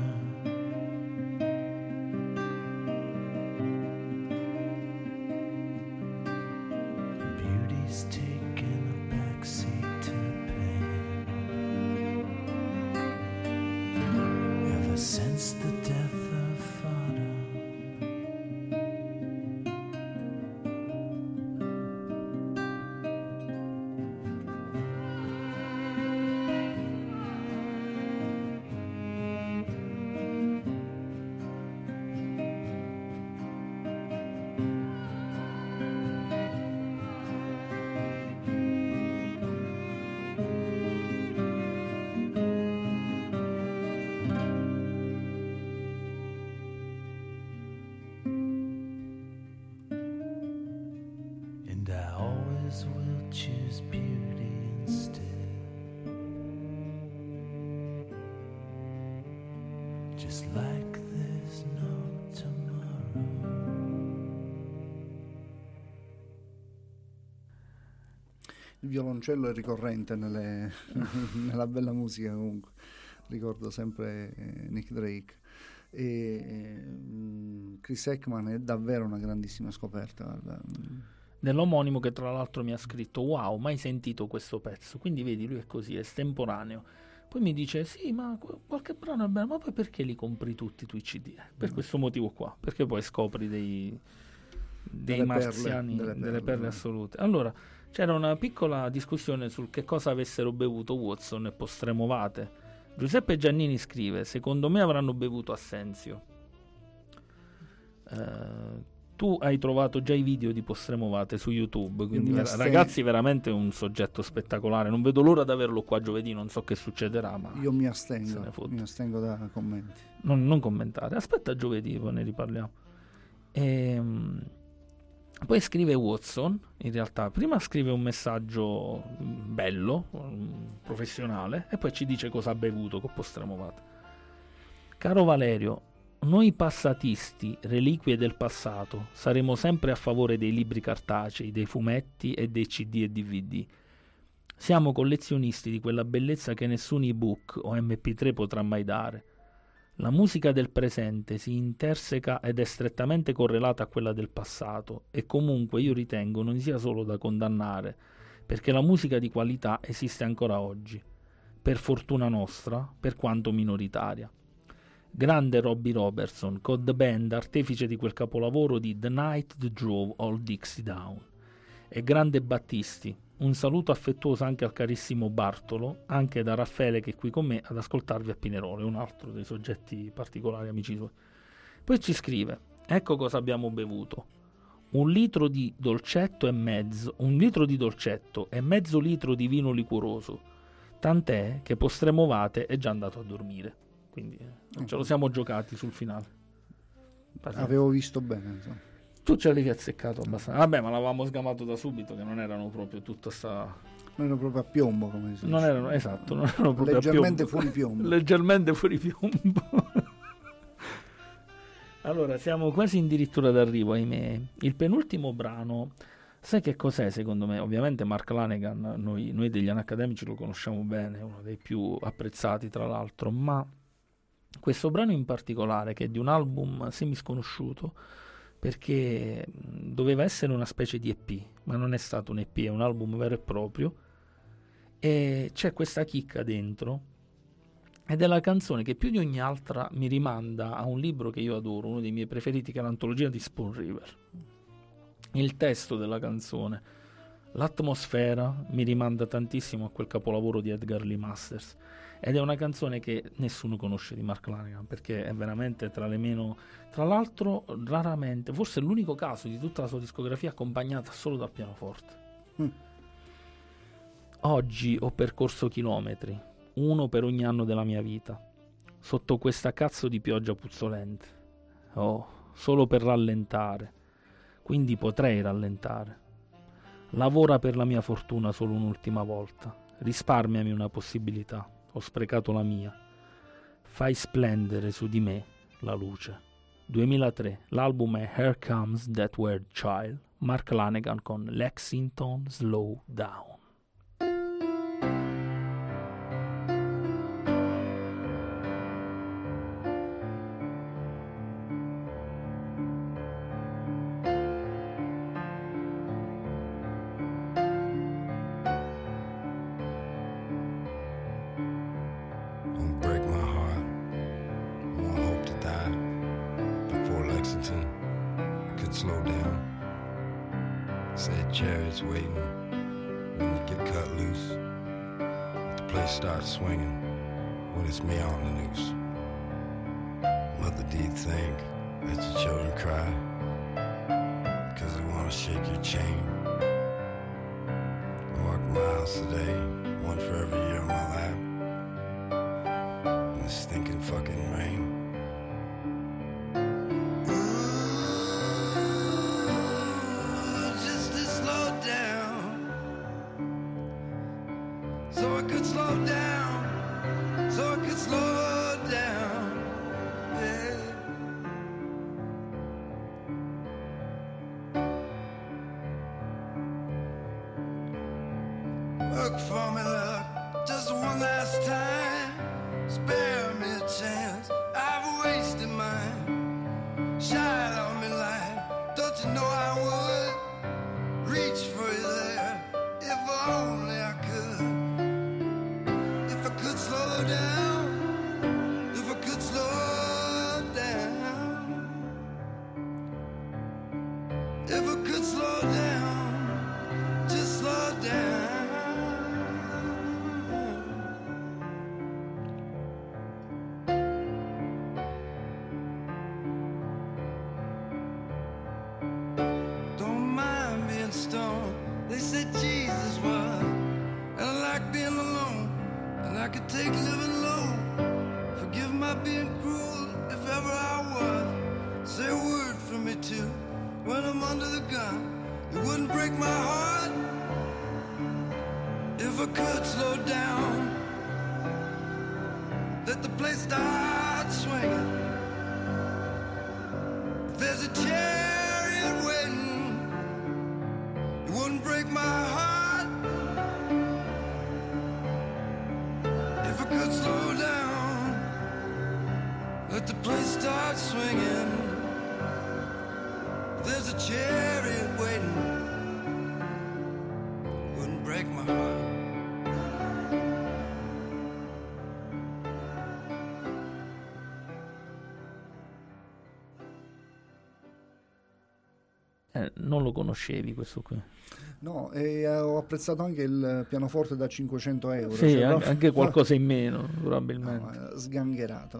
Violoncello è ricorrente nelle- nella bella musica comunque. Ricordo sempre eh, Nick Drake. E mm, Chris Ekman è davvero una grandissima scoperta. guarda. Dell'omonimo che tra l'altro mi ha scritto wow, mai sentito questo pezzo. Quindi vedi, lui è così, è estemporaneo. Poi mi dice sì, ma qu- qualche brano è bello, ma poi perché li compri tutti tu i CD? Eh, Per Mm. questo motivo qua, perché poi scopri dei, dei Delle perle, marziani, delle delle perle, perle assolute. Allora, c'era una piccola discussione sul che cosa avessero bevuto Watson e Postremovate. Giuseppe Giannini scrive: Secondo me avranno bevuto Assenzio. Eh, tu hai trovato già i video di Postremovate su YouTube, quindi ver- ragazzi, veramente un soggetto spettacolare. Non vedo l'ora di averlo qua giovedì, non so che succederà, ma Io mi astengo, mi astengo da commenti. non, non commentare. Aspetta giovedì, poi ne riparliamo. Ehm, poi scrive Watson, in realtà prima scrive un messaggio mm, bello, mm, professionale, e poi ci dice cosa ha bevuto con Postremovate. Caro Valerio, noi passatisti, reliquie del passato, saremo sempre a favore dei libri cartacei, dei fumetti e dei CD e DVD. Siamo collezionisti di quella bellezza che nessun ebook o MP3 potrà mai dare. La musica del presente si interseca ed è strettamente correlata a quella del passato e comunque io ritengo non sia solo da condannare, perché la musica di qualità esiste ancora oggi, per fortuna nostra, per quanto minoritaria. Grande Robbie Robertson, cod band artefice di quel capolavoro di The Night That Drove All Dixie Down. e grande Battisti. Un saluto affettuoso anche al carissimo Bartolo, anche da Raffaele che è qui con me ad ascoltarvi a Pinerolo, un altro dei soggetti particolari amici suoi. Poi ci scrive, ecco cosa abbiamo bevuto. Un litro di dolcetto e mezzo, un litro di dolcetto e mezzo litro di vino liquoroso, tant'è che Postremovate è già andato a dormire. Quindi eh, ce lo siamo giocati sul finale. Pazienza. Avevo visto bene, insomma. Tu ce l'avevi azzeccato abbastanza. Vabbè, ma l'avevamo sgamato da subito che non erano proprio tutta sta. Non ero proprio a piombo, come si Non dice. erano, esatto, non erano proprio a Leggermente piombo. fuori piombo. Leggermente fuori piombo. allora, siamo quasi addirittura d'arrivo, ahimè. Il penultimo brano, sai che cos'è secondo me? Ovviamente Mark Lanegan, noi, noi degli anacademici lo conosciamo bene, è uno dei più apprezzati tra l'altro, ma questo brano in particolare, che è di un album semi-sconosciuto, perché doveva essere una specie di EP, ma non è stato un EP, è un album vero e proprio, e c'è questa chicca dentro, ed è la canzone che più di ogni altra mi rimanda a un libro che io adoro, uno dei miei preferiti, che è l'antologia di Spoon River. Il testo della canzone, l'atmosfera mi rimanda tantissimo a quel capolavoro di Edgar Lee Masters. Ed è una canzone che nessuno conosce di Mark Lanegan perché è veramente tra le meno. Tra l'altro, raramente, forse è l'unico caso di tutta la sua discografia accompagnata solo dal pianoforte. Mm. Oggi ho percorso chilometri, uno per ogni anno della mia vita, sotto questa cazzo di pioggia puzzolente. Oh, solo per rallentare. Quindi potrei rallentare. Lavora per la mia fortuna solo un'ultima volta. Risparmiami una possibilità. Ho sprecato la mia. Fai splendere su di me la luce. 2003. L'album è Here Comes That Weird Child. Mark Lanegan con Lexington Slow Down. Eh, non lo conoscevi questo qui. No, e ho apprezzato anche il pianoforte da 500 euro. Sì, cioè, an- proprio- anche qualcosa in meno, probabilmente. No, eh, sgangherato.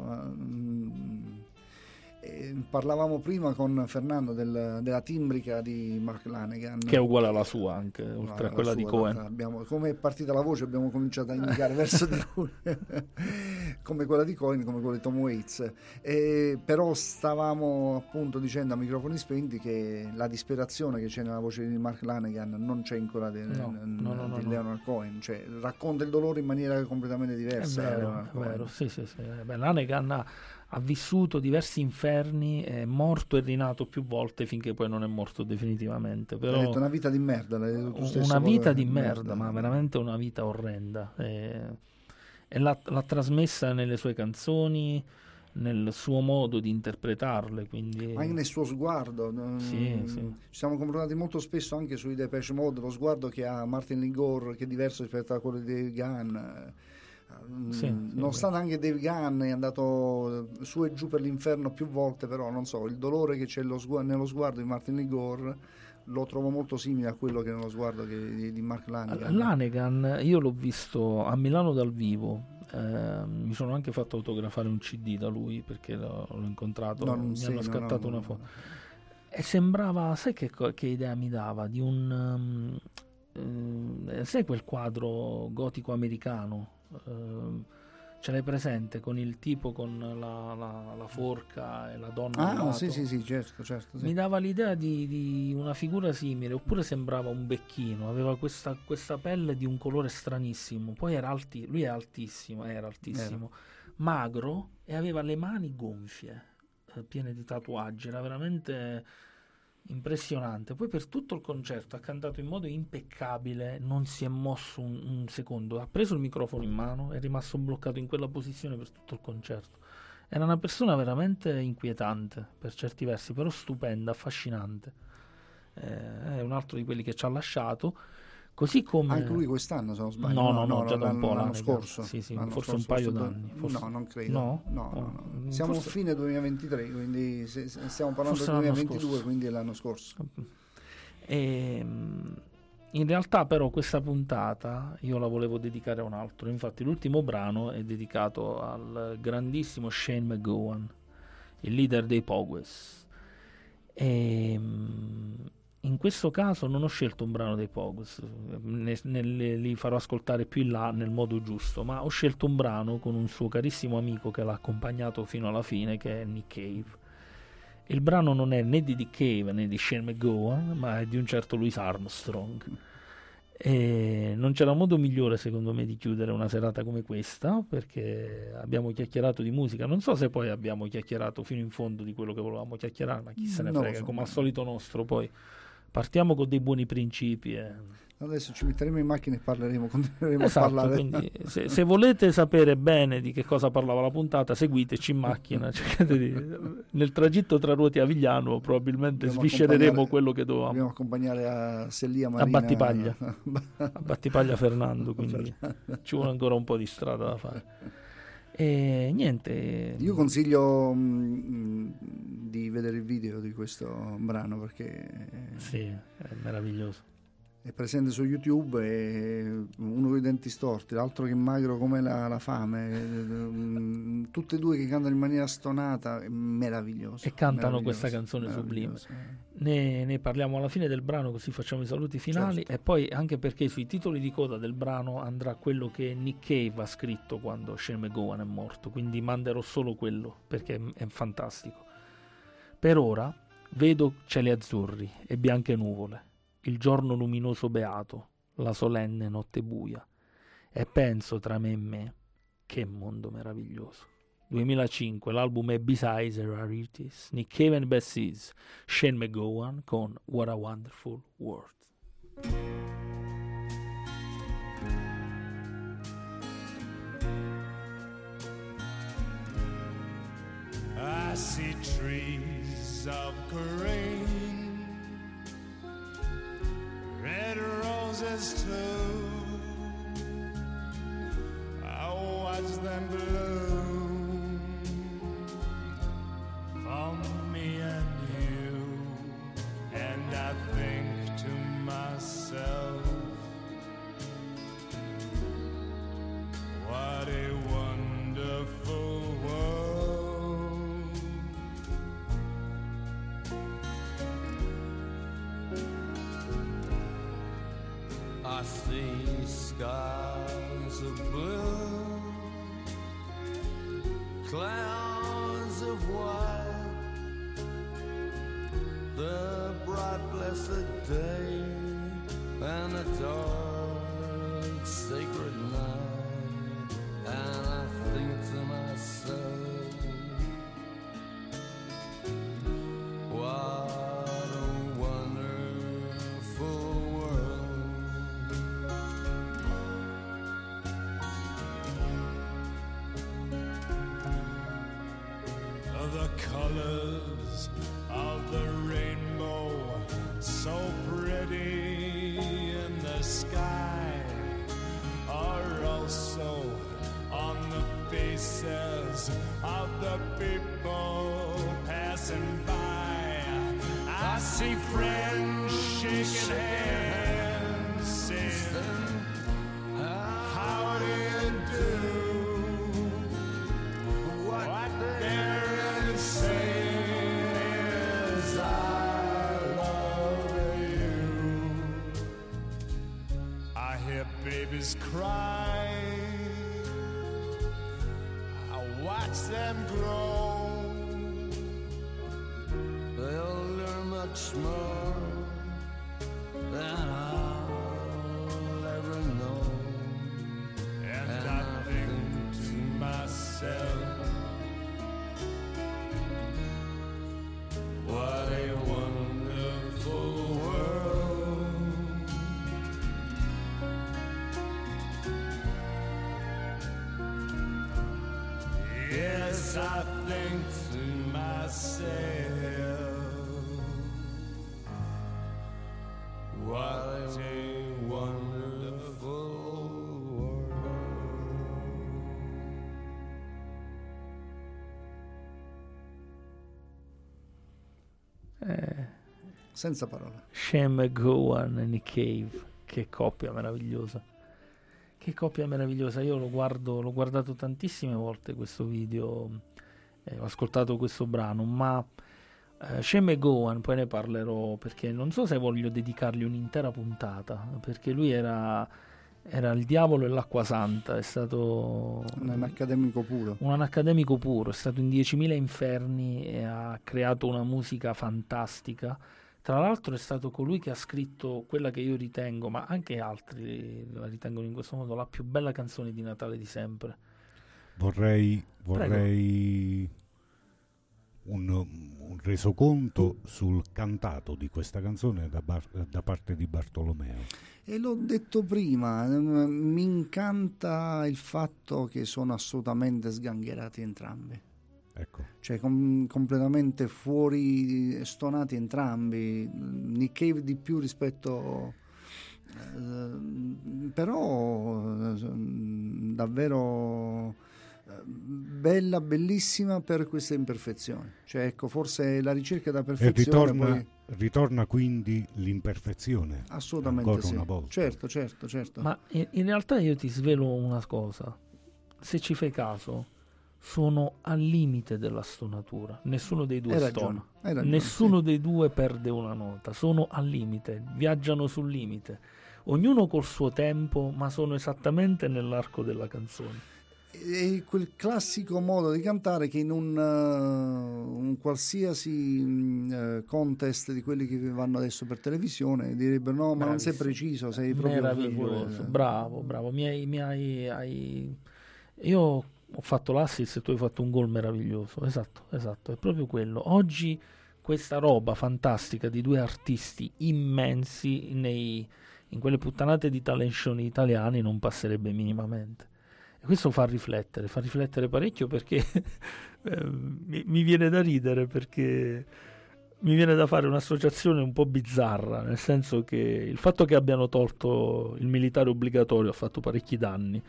Parlavamo prima con Fernando del- della timbrica di Mark Lanegan. Che è uguale alla sua anche, oltre a la quella di sua, Cohen. abbiamo- come è partita la voce abbiamo cominciato a indicare verso di lui, come quella di Cohen, come quella di Tom Waits. E però stavamo appunto dicendo a microfoni spenti che la disperazione che c'è nella voce di Mark Lanegan non c'è in quella di, No, no, no, no, di. Leonard Cohen, cioè racconta il dolore in maniera completamente È diversa. vero, Leonard è vero, sì, sì, sì. Eh, beh, Lanegan ha, ha vissuto diversi inferni, è morto e rinato più volte finché poi non è morto definitivamente. Però Hai detto una vita di merda. una vita di merda, ma veramente una vita orrenda. E, e l'ha, l'ha trasmessa nelle sue canzoni, nel suo modo di interpretarle. Quindi... anche nel suo sguardo. mm, Sì, sì. Ci siamo confrontati molto spesso anche sui Depeche Mode, lo sguardo che ha Martin Ligor, che è diverso rispetto a quello di Gunn. Mm, Sì, Nonostante anche Dave Gunn è andato su e giù per l'inferno più volte, però non so, il dolore che c'è nello sguardo di Martin Ligor lo trovo molto simile a quello che è nello sguardo che- di, di Mark Lanegan. Lanegan io l'ho visto a Milano dal vivo. eh, mi sono anche fatto autografare un CD da lui perché l'ho, l'ho incontrato. No, mi sì, hanno no, scattato no, una foto. E sembrava, sai che, che idea mi dava? Di un. um, eh, sai quel quadro gotico americano? Ehm, ce l'hai presente con il tipo con la, la- la forca e la donna Ah, sì, sì, sì, certo, certo. sì. Mi dava l'idea di, di una figura simile, oppure sembrava un becchino, aveva questa, questa pelle di un colore stranissimo, poi era alti, lui è altissimo, era altissimo, magro e aveva le mani gonfie, eh, piene di tatuaggi, era veramente impressionante. Poi per tutto il concerto ha cantato in modo impeccabile, non si è mosso un, un secondo, ha preso il microfono in mano, è rimasto bloccato in quella posizione per tutto il concerto. Era una persona veramente inquietante per certi versi, però stupenda, affascinante. Eh, è un altro di quelli che ci ha lasciato. Così come. Anche lui quest'anno, se non sbaglio. No, no, no, già da un po' l'anno l'anno scorso. Sì, sì, L'anno forse un paio d'anni. forse- No, non credo. No? No, no, Oh, no. mm, Siamo forse- a fine 2023, quindi se- se- stiamo parlando del l'anno 2022, scorso. quindi è l'anno scorso. E, mm, in realtà, però, questa puntata io la volevo dedicare a un altro. Infatti, l'ultimo brano è dedicato al grandissimo Shane McGowan, il leader dei Pogues. E mm, in questo caso non ho scelto un brano dei Pogues, ne, ne- li farò ascoltare più in là nel modo giusto, ma ho scelto un brano con un suo carissimo amico che l'ha accompagnato fino alla fine, che è Nick Cave. Il brano non è né di Dick Cave né di Shane McGowan, ma è di un certo Louis Armstrong. E non c'era modo migliore, secondo me, di chiudere una serata come questa, perché abbiamo chiacchierato di musica. Non so se poi abbiamo chiacchierato fino in fondo di quello che volevamo chiacchierare, ma chi se ne frega, so. come al solito nostro. Poi partiamo con dei buoni principi. e- Adesso ci metteremo in macchina e parleremo, continueremo Esatto, a parlare. quindi se, se volete sapere bene di che cosa parlava la puntata, seguiteci in macchina. di- nel tragitto tra Ruoti e Avigliano probabilmente Dobbiamo sviscereremo quello che dovevamo. Dobbiamo accompagnare a Sellia A Marina. Battipaglia, a Battipaglia Fernando, quindi ci vuole ancora un po' di strada da fare. E niente, Io consiglio mm, di vedere il video di questo brano perché sì, è meraviglioso. è presente su YouTube e uno con i denti storti, l'altro che è magro come la, la fame, mm, tutte e due che cantano in maniera stonata, meraviglioso. E cantano meraviglioso, questa canzone sublime. Ne, ne parliamo alla fine del brano così facciamo i saluti finali Certo. e poi anche perché sui titoli di coda del brano andrà quello che Nick Cave ha scritto quando Shane McGowan è morto, quindi manderò solo quello perché è, è fantastico. Per ora vedo cieli azzurri e bianche nuvole, il giorno luminoso beato, la solenne notte buia e penso tra me e me che mondo meraviglioso. 2005, l'album è Besides the Rarities, Nick Cave and Bad Seeds, Shane McGowan con What a Wonderful World. I see trees of green, red roses too. I watch them bloom Senza parole. Shem Gowan e Nick Cave, che coppia meravigliosa. Che coppia meravigliosa, io lo guardo, l'ho guardato tantissime volte questo video, eh, ho ascoltato questo brano, ma eh, Shem e Gowan, poi ne parlerò perché non so se voglio dedicargli un'intera puntata, perché lui era, era il diavolo e l'acqua santa, è stato Un accademico puro. un accademico puro, è stato in 10.000 inferni e ha creato una musica fantastica. Tra l'altro è stato colui che ha scritto quella che io ritengo, ma anche altri la ritengono in questo modo, la più bella canzone di Natale di sempre. Vorrei, vorrei un, un resoconto sul cantato di questa canzone da, bar- da parte di Bartolomeo. E l'ho detto prima, ehm, mi incanta il fatto che sono assolutamente sgangherati entrambi. Ecco. Cioè com- completamente fuori, stonati entrambi. Nick Cave di più rispetto... eh, però eh, davvero eh, bella, bellissima per queste imperfezioni. Cioè ecco, forse la ricerca da E perfezione... ritorna, poi- ritorna quindi l'imperfezione. Assolutamente Ancora sì. una volta. Certo, certo, certo. Ma in realtà io ti svelo una cosa, se ci fai caso, sono al limite della stonatura, nessuno dei due stona, nessuno dei due perde una nota, sono al limite, viaggiano sul limite, ognuno col suo tempo, ma sono esattamente nell'arco della canzone. è quel classico modo di cantare che in un, uh, un qualsiasi eh, contest di quelli che vanno adesso per televisione direbbero no ma non sei preciso sei proprio Meraviglioso, fuori- bravo, bravo. Mi hai, mi hai- hai- Io ho fatto l'assist e tu hai fatto un gol meraviglioso. Esatto, esatto, è proprio quello. Oggi questa roba fantastica di due artisti immensi nei- in quelle puttanate di talent show italiani non passerebbe minimamente. E questo fa riflettere, fa riflettere parecchio perché eh, mi, mi viene da ridere perché mi viene da fare un'associazione un po' bizzarra, nel senso che il fatto che abbiano tolto il militare obbligatorio ha fatto parecchi danni,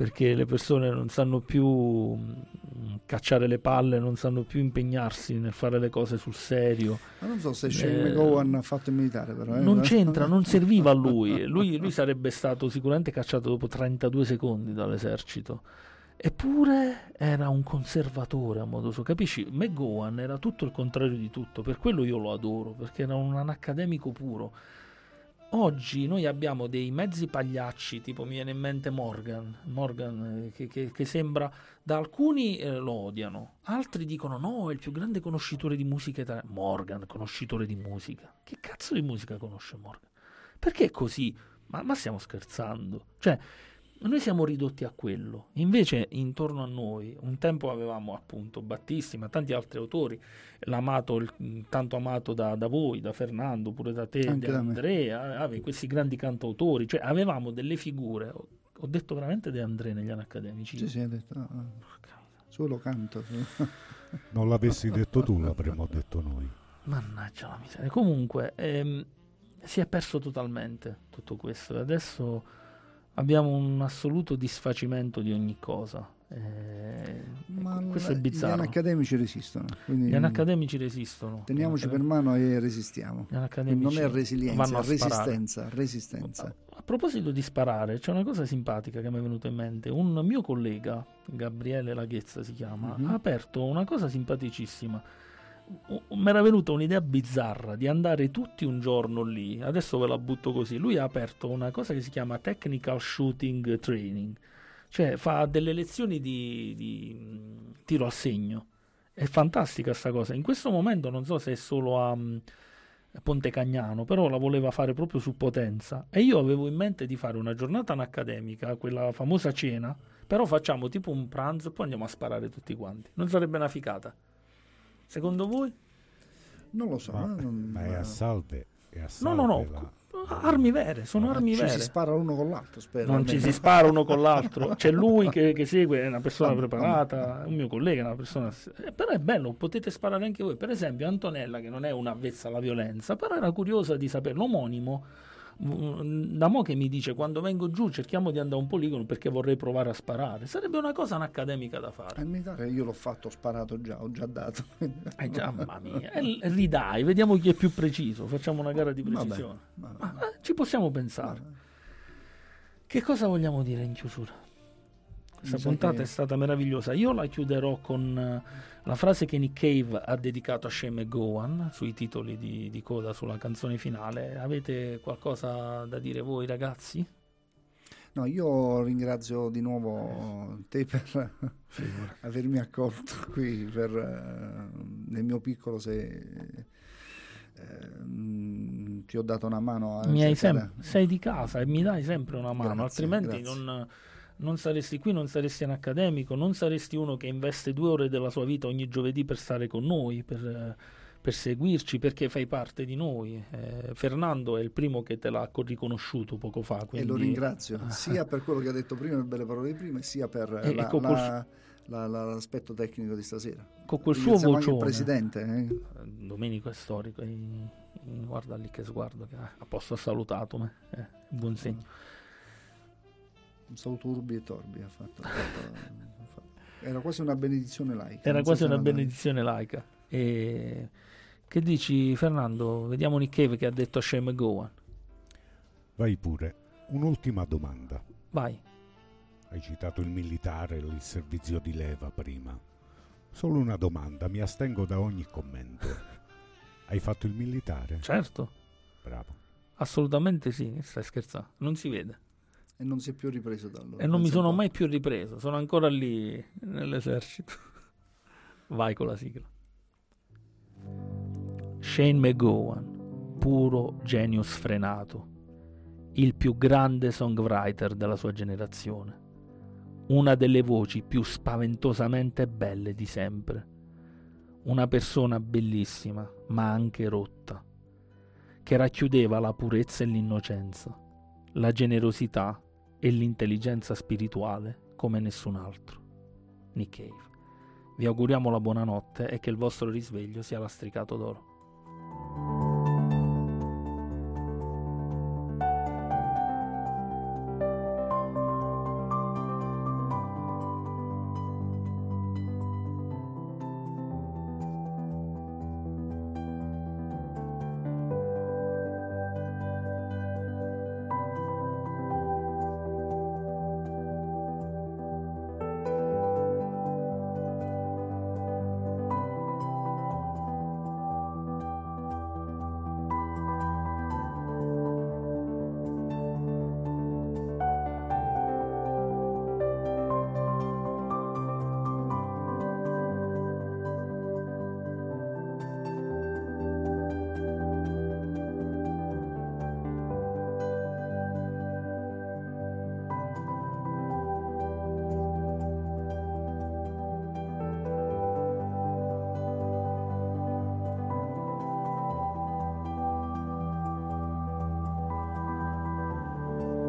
perché le persone non sanno più mm, cacciare le palle, non sanno più impegnarsi nel fare le cose sul serio. ma non so se Shane Eh, McGowan ha fatto il militare però eh. Non c'entra, non serviva a lui. lui. Lui sarebbe stato sicuramente cacciato dopo 32 secondi dall'esercito. Eppure era un conservatore a modo suo, capisci? McGowan era tutto il contrario di tutto, per quello io lo adoro, perché era un, un accademico puro. Oggi noi abbiamo dei mezzi pagliacci, tipo mi viene in mente Morgan, Morgan eh, che, che- che sembra, da alcuni eh, lo odiano, altri dicono no, è il più grande conoscitore di musica italiana. Morgan, conoscitore di musica. Che cazzo di musica conosce Morgan? Perché è così? Ma, ma stiamo scherzando? Cioè, noi siamo ridotti a quello. Invece, intorno a noi, un tempo avevamo appunto Battisti, ma tanti altri autori, l'amato, il- tanto amato da, da voi, da Fernando, pure da te, Anche da. Andrea, avevi questi grandi cantautori, cioè avevamo delle figure. Ho, ho detto veramente De André negli anni accademici. Sì, sì, ha detto. no, no. Solo canto. Non l'avessi detto tu, l'avremmo detto noi. Mannaggia la miseria. Comunque, ehm, si è perso totalmente tutto questo. E adesso abbiamo un assoluto disfacimento di ogni cosa. Eh, Ma questo è Gli bizzarro. anni accademici resistono. Gli anni accademici resistono. Teniamoci Gli per mano e resistiamo. Gli non è resilienza, è resistenza. Resistenza. A proposito di sparare, c'è una cosa simpatica che mi è venuta in mente. Un mio collega, Gabriele Laghezza si chiama, Mhm. ha aperto una cosa simpaticissima. Mi era venuta un'idea bizzarra di andare tutti un giorno lì. Adesso ve la butto così. Lui ha aperto una cosa che si chiama Technical Shooting Training, cioè fa delle lezioni di, di, mh, tiro al segno. È fantastica sta cosa. In questo momento non so se è solo a mh, Ponte Cagnano, però la voleva fare proprio su Potenza. E io avevo in mente di fare una giornata accademica, quella famosa cena, però facciamo tipo un pranzo e poi andiamo a sparare tutti quanti. Non sarebbe una ficata? Secondo voi? Non lo so. Ma, eh, non- ma è a salve. È a No, no, no. la- Armi vere, sono armi ci vere. si spara uno con l'altro, spero. non ci si spara uno con l'altro. C'è lui che, che segue, è una persona preparata, un mio collega, è una persona. eh, però è bello, potete sparare anche voi. Per esempio, Antonella, che non è un'avvezza alla violenza, però era curiosa di sapere. L'omonimo, mm, da mo che mi dice quando vengo giù cerchiamo di andare a un poligono perché vorrei provare a sparare. Sarebbe una cosa accademica da fare. Militare io l'ho fatto, ho sparato già, ho già dato. Eh già, mamma mia. E l- ridai, vediamo chi è più preciso. Facciamo una gara di Vabbè, precisione. vabbè. Ma, eh, ci possiamo pensare. Che cosa vogliamo dire in chiusura? Questa Mi puntata che- è stata meravigliosa. Io la chiuderò con eh, la frase che Nick Cave ha dedicato a Shane McGowan sui titoli di, di coda sulla canzone finale. Avete qualcosa da dire voi, ragazzi? No, io ringrazio di nuovo te per avermi accolto qui per, eh, nel mio piccolo se ehm, ti ho dato una mano Mi cercare- sem- sei di casa e mi dai sempre una mano, Grazie, altrimenti grazie. non, non saresti qui, non saresti un accademico, non saresti uno che investe due ore della sua vita ogni giovedì per stare con noi, per, eh, per seguirci, perché fai parte di noi. Eh, Fernando è il primo che te l'ha co- riconosciuto poco fa. E Quindi... lo ringrazio sia per quello che ha detto prima, le belle parole di prima, sia per E- la- e con la- la- la- l'aspetto tecnico di stasera. Con quel suo anche il presidente. eh. Domenico è storico, e- e guarda lì che sguardo, che ha ha salutato me. Eh, buon segno. Un saluto urbi e torbi ha fatto. ha fatto- ha fatto. Era quasi una benedizione laica. Era so quasi se una benedizione laica. E... Che dici, Fernando? Vediamo Nick Cave che ha detto a Shane McGowan. Vai pure. Un'ultima domanda. Vai. Hai citato il militare, il servizio di leva prima. Solo una domanda, mi astengo da ogni commento. Hai fatto il militare? Certo, Bravo. assolutamente sì. Stai scherzando? Non si vede. E non si è più ripreso da allora. E non mi sono mai più ripreso. Sono ancora lì nell'esercito. Vai con la sigla. Shane McGowan, puro genio sfrenato, il più grande songwriter della sua generazione, una delle voci più spaventosamente belle di sempre, una persona bellissima ma anche rotta, che racchiudeva la purezza e l'innocenza, la generosità e l'intelligenza spirituale come nessun altro. Nick Cave. Vi auguriamo la buonanotte e che il vostro risveglio sia lastricato d'oro.